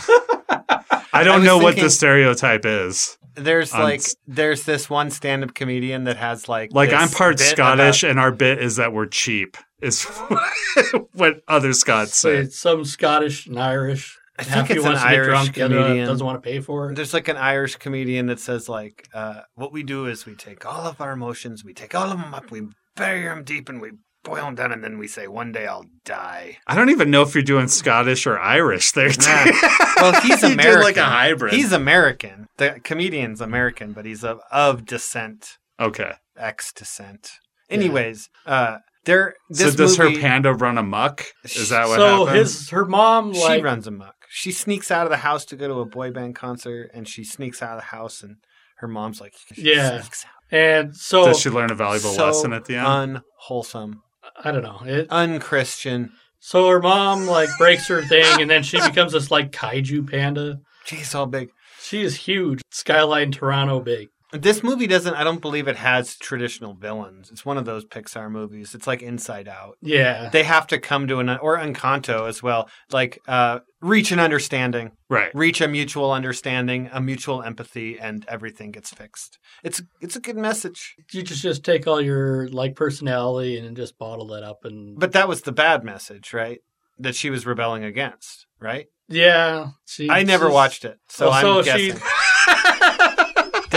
I [laughs] I don't was know what the stereotype is. There's I'm like there's this one stand-up comedian that has like Like, this I'm part bit Scottish, about- and our bit is that we're cheap, is [laughs] [laughs] what other Scots say. it's some Scottish and Irish. I think it's an wants to get Irish drunk, the other comedian. doesn't want to pay for it. There's like an Irish comedian that says like, uh, what we do is we take all of our emotions, we take all of them up, we bury them deep, and we boil them down, and then we say, one day I'll die. I don't even know if you're doing Scottish or Irish there. too. Nah. [laughs] Well, he's You American. like a hybrid. He's American. The comedian's American, but he's of, of descent Okay. X descent. Anyways, uh, there. So does movie, her panda run amok? Is that what so happened? his her mom She runs amok. She sneaks out of the house to go to a boy band concert, and she sneaks out of the house, and her mom's like, she Yeah. sneaks out. and so Does she learn a valuable So lesson at the end? Unwholesome, I don't know. It, unchristian. so her mom like breaks her thing, and then she becomes this like kaiju panda. She's all big. She is huge, skyline Toronto big. This movie doesn't. I don't believe it has traditional villains. It's one of those Pixar movies. It's like Inside Out. Yeah, They have to come to an or Encanto as well. Like uh, reach an understanding, right. reach a mutual understanding, a mutual empathy, and everything gets fixed. It's it's a good message. you just just take all your like personality and just bottle it up and. But that was the bad message, right? That she was rebelling against, right? yeah, she, I never watched it, so Well, I'm so she- guessing. [laughs]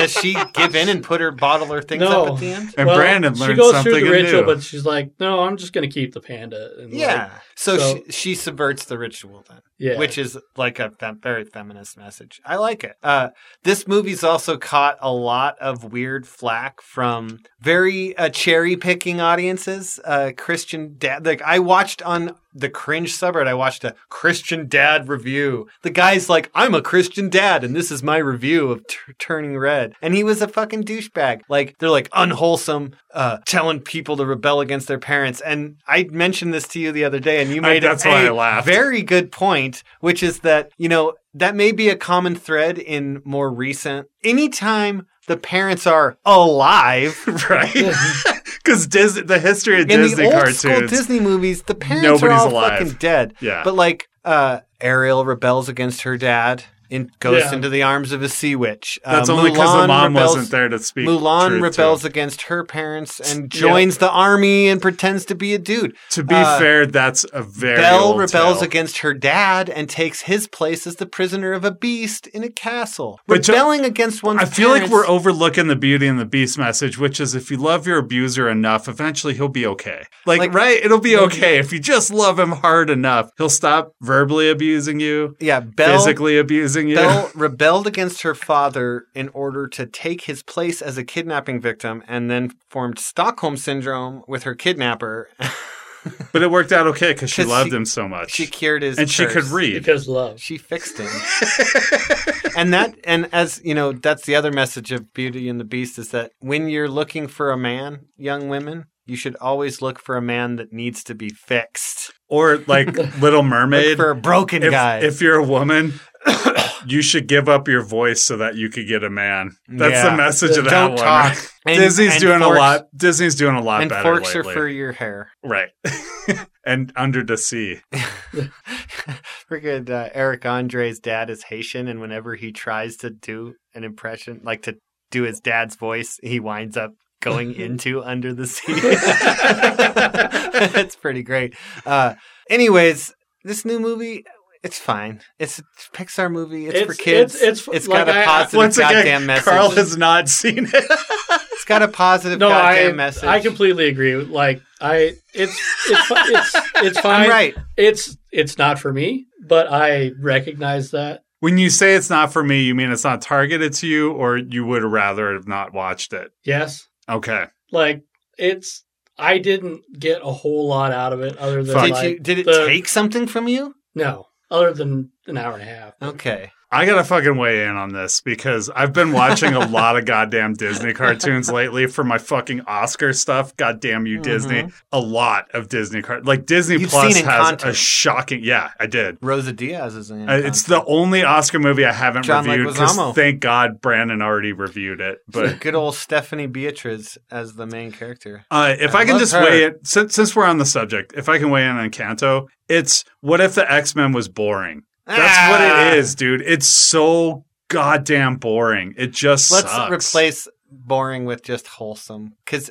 Does she give in and put her bottle or things No. up at the end? And Well, Brandon she learned goes something through the ritual, new. but she's like, "No, I'm just going to keep the panda." And like, Yeah. So, so- she, she subverts the ritual then. yeah. which is like a fem- very feminist message. I like it. Uh, this movie's also caught a lot of weird flack from very uh, cherry picking audiences. Uh, Christian dad, like I watched on the cringe subreddit, I watched a Christian dad review. The guy's like, "I'm a Christian dad, and this is my review of T- Turning Red," and he was a fucking douchebag. Like they're like unwholesome, uh, telling people to rebel against their parents. And I mentioned this to you the other day, and you I- made that's a why I laughed. very good point, which is that, you know, that may be a common thread in more recent. Anytime the parents are alive, [laughs] right? [laughs] [laughs] Because Disney, the history of in Disney the old cartoons, school Disney movies, the parents are all alive. fucking dead. yeah, But like, uh, Ariel rebels against her dad and goes Yeah. into the arms of a sea witch. Uh, that's only because the Mulan mom rebels- wasn't there to speak. Mulan rebels against her parents and joins the army and pretends to be a dude. To be uh, fair, that's a very Belle rebels tale. against her dad and takes his place as the prisoner of a beast in a castle. But Jo- Rebelling against one's I feel like we're overlooking the Beauty and the Beast message, which is if you love your abuser enough, eventually he'll be okay. Like, Like- right? It'll be okay. If you just love him hard enough, he'll stop verbally abusing you, yeah, Belle, physically abusing you. Belle rebelled against her father in order to take his place as a kidnapping victim and then formed Stockholm syndrome with her kidnapper. [laughs] but it worked out okay because she loved she- him so much. she cured his and she could read. because love. She fixed him. [laughs] and that and as you know, that's the other message of Beauty and the Beast is that when you're looking for a man, young women, you should always look for a man that needs to be fixed. Or like [laughs] Little Look Mermaid. for a broken if, guy. if you're a woman, you should give up your voice so that you could get a man. That's Yeah. the message of that Don't one. talk. And- [laughs] Disney's and doing forks- a lot. Disney's doing a lot and better forks lately. are for your hair. right. [laughs] and under the sea. [laughs] Freaking uh, Eric Andre's dad is Haitian, and whenever he tries to do an impression, like to do his dad's voice, he winds up going into Under the Sea. That's pretty great. Uh, anyways, this new movie. It's fine. It's a Pixar movie. It's, for kids. it's- it's- got like, a I- I- positive Once goddamn again, message. Carl has not seen it. it's got a positive No, goddamn I message. I completely agree. Like I, it's it's it's it's [laughs] fine. I'm right. It's it's not for me, but I recognize that. when you say it's not for me, you mean it's not targeted to you, or you would rather have not watched it? Yes, Okay. like it's. I didn't get a whole lot out of it, other than Did like you? Did it the- take something from you? no, other than an hour and a half. Okay. I gotta fucking weigh in on this because I've been watching a lot of goddamn Disney cartoons lately for my fucking Oscar stuff. Goddamn you, Disney! A lot of Disney cart like Disney You've Plus seen has Encanto. a shocking. Yeah, I did. Rosa Diaz is in. Uh, it's the only Oscar movie I haven't John reviewed because thank God Brandon already reviewed it. But good old Stephanie Beatriz as the main character. Uh, if I I, can just her. weigh it, since, since we're on the subject, if I can weigh in on Canto, it's what if the X Men was boring? That's what Ah! it is, dude. It's so goddamn boring. It just Let's sucks. replace boring with just wholesome because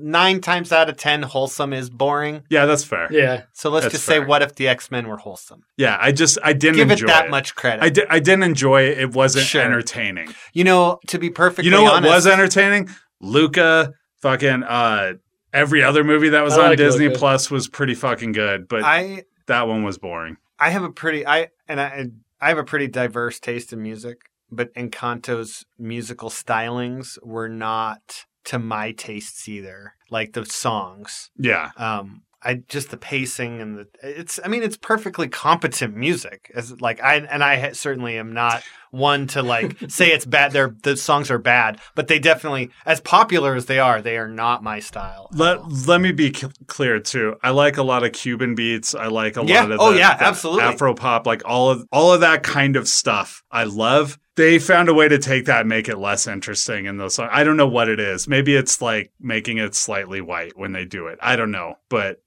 nine times out of ten, wholesome is boring. Yeah, that's fair. Yeah, Yeah, So let's That's just fair. say, what if the X Men were wholesome? Yeah, I just I didn't Give it enjoy that much credit. I, di- I didn't enjoy it. It wasn't Sure. entertaining. you know, to be perfectly you know what honest, was entertaining? Luca, fucking uh, every other movie that was I on like Disney Luca. Plus was pretty fucking good, but I that one was boring. I have a pretty I and I I have a pretty diverse taste in music, but Encanto's musical stylings were not to my tastes either. Like the songs. Yeah. Um I just the pacing and the it's I mean it's perfectly competent music. As like I and I certainly am not one to like [laughs] say it's bad. They're the songs are bad, but they definitely as popular as they are, they are not my style. Let let me be c- clear too. I like a lot of Cuban beats. I like a Yeah. lot of Oh, the, yeah, the absolutely. Afro pop, like all of all of that kind of stuff. I love. They found a way to take that and make it less interesting in those songs. I don't know what it is. Maybe it's like making it slightly white when they do it. I don't know, but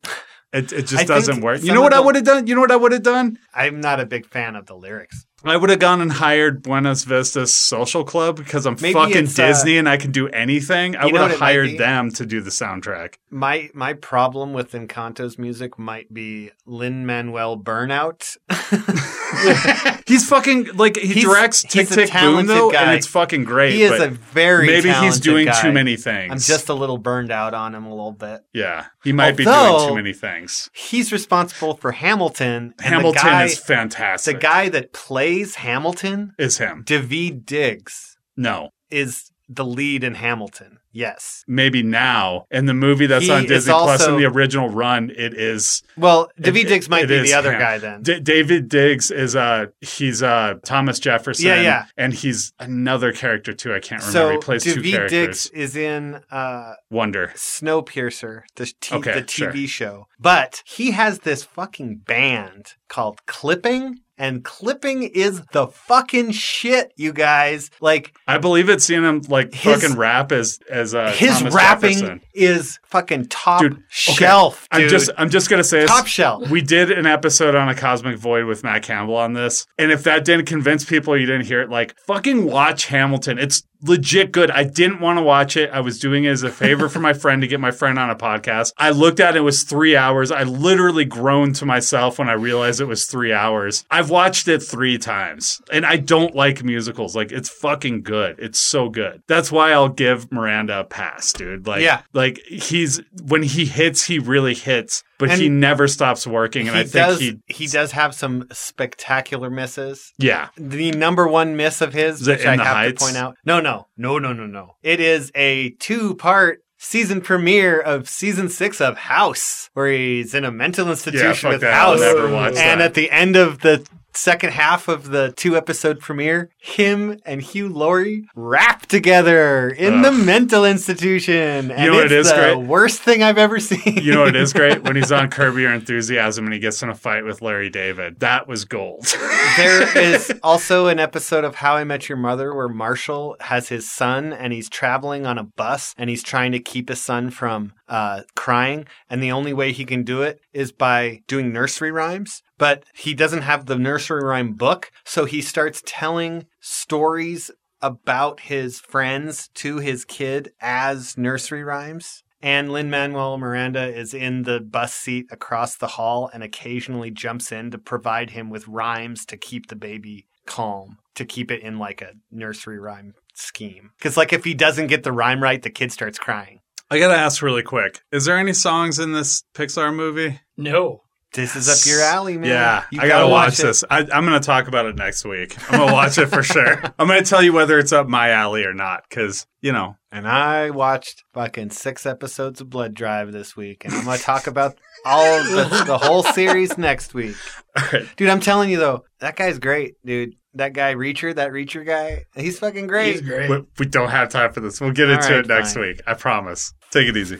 it it just think doesn't work. You know what I would have done? You know what I would have done? I'm not a big fan of the lyrics. I would have gone and hired Buenos Vistas Social Club because I'm Maybe fucking it's, uh, Disney and I can do anything. I You would what have it might hired them to do the soundtrack. My my problem with Encanto's music might be Lin Manuel burnout. [laughs] he's fucking like he He's- directs Tick he's a Tick Boom talented though, guy. and it's fucking great. he is but a very maybe he's talented doing guy. too many things. I'm just a little burned out on him a little bit. yeah, he might be doing too many things. He's responsible for Hamilton. And Hamilton the guy, is fantastic. the guy that plays Hamilton, is him. David Diggs, No, is the lead in Hamilton. Yes. maybe now in the movie that's He on is Disney Plus in the original run, it is Well, David it- Diggs might it be is the other him. guy then. D- David Diggs is uh he's uh Thomas Jefferson. Yeah, yeah. and he's another character too. I can't remember. so he plays two David characters. Diggs is in uh, Wonder. Snowpiercer, the, t- Okay, the TV show. But he has this fucking band called Clipping, and Clipping is the fucking shit, you guys. Like I believe it's seeing him like His- fucking rap as as uh, his Thomas rapping Jefferson. is fucking top Dude, okay. shelf, dude. I'm just I'm just gonna say this. top shelf. We did an episode on a cosmic void with Matt Campbell on this, and if that didn't convince people, you didn't hear it. Like fucking watch Hamilton. It's legit good. I didn't want to watch it. I was doing it as a favor for my [laughs] friend to get my friend on a podcast. I looked at it, it was three hours. I literally groaned to myself when I realized it was three hours. I've watched it three times, and I don't like musicals. Like it's fucking good. It's so good. That's why I'll give Miranda a pass, dude. Like Yeah. like he's when he hits, he really hits. But And he never stops working, and I think does. he, He, does have some spectacular misses. yeah, The number one miss of his, Is which I the have Heights? to point out. No, no, no, no, no, no. It is a two-part season premiere of season six of House, where he's in a mental institution fuck with House. and that. at the end of the second half of the two-episode premiere, him and Hugh Laurie rap together in the mental institution. And know what it's it is the great? worst thing I've ever seen. You know what it is great when he's [laughs] on Curb Your Enthusiasm and he gets in a fight with Larry David. That was gold. [laughs] there is [laughs] also an episode of How I Met Your Mother where Marshall has his son and he's traveling on a bus and he's trying to keep his son from uh, crying. And the only way he can do it is by doing nursery rhymes. But he doesn't have the nursery rhyme book. So he starts telling stories about his friends to his kid as nursery rhymes. And Lin Manuel Miranda is in the bus seat across the hall and occasionally jumps in to provide him with rhymes to keep the baby calm, to keep it in like a nursery rhyme scheme. Because, like, if he doesn't get the rhyme right, the kid starts crying. I gotta ask really quick: Is there any songs in this Pixar movie? No. This is up your alley, man. Yeah, You I gotta, watch it. this. I, I'm gonna talk about it next week. I'm gonna watch it for sure. [laughs] I'm gonna tell you whether it's up my alley or not, because you know. And I watched fucking six episodes of Blood Drive this week, and I'm going to talk about all of the, the whole series next week. [laughs] All right. Dude, I'm telling you though, that guy's great, dude. That guy Reacher, that Reacher guy, he's fucking great. He's great. We, we don't have time for this. We'll get All into right, it next fine. week. I promise. Take it easy.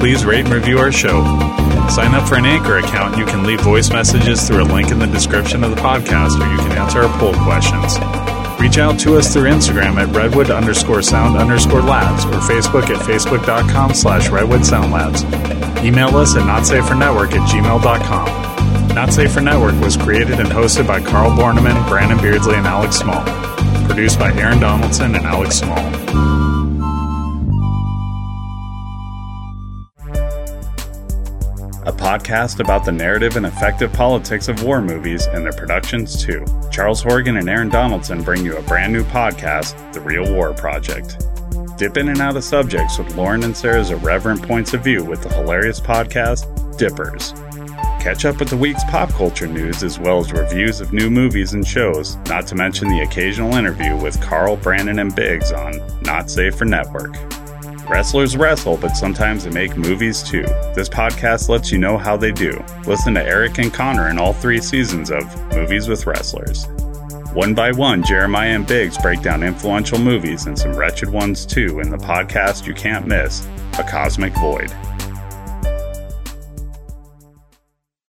Please rate and review our show. Sign up for an Anchor account you can leave voice messages through a link in the description of the podcast or you can answer our poll questions. Reach out to us through Instagram at redwood underscore sound underscore labs or Facebook at facebook.com slash redwood sound labs. Email us at notsafernetwork at gmail.com. Not Safe Network was created and hosted by Carl Borneman, Brandon Beardsley, and Alex Small. Produced by Aaron Donaldson and Alex Small. A podcast about the narrative and effective politics of war movies and their productions, too. Charles Horgan and Aaron Donaldson bring you a brand new podcast, The Real War Project. Dip in and out of subjects with Lauren and Sarah's irreverent points of view with the hilarious podcast, Dippers. Catch up with the week's pop culture news as well as reviews of new movies and shows, not to mention the occasional interview with Carl, Brandon, and Biggs on Not Safe for Network. Wrestlers wrestle, but sometimes they make movies too. This podcast lets you know how they do. Listen to Eric and Connor in all three seasons of Movies with Wrestlers. One by one, Jeremiah and Biggs break down influential movies and some wretched ones too in the podcast you can't miss, A Cosmic Void.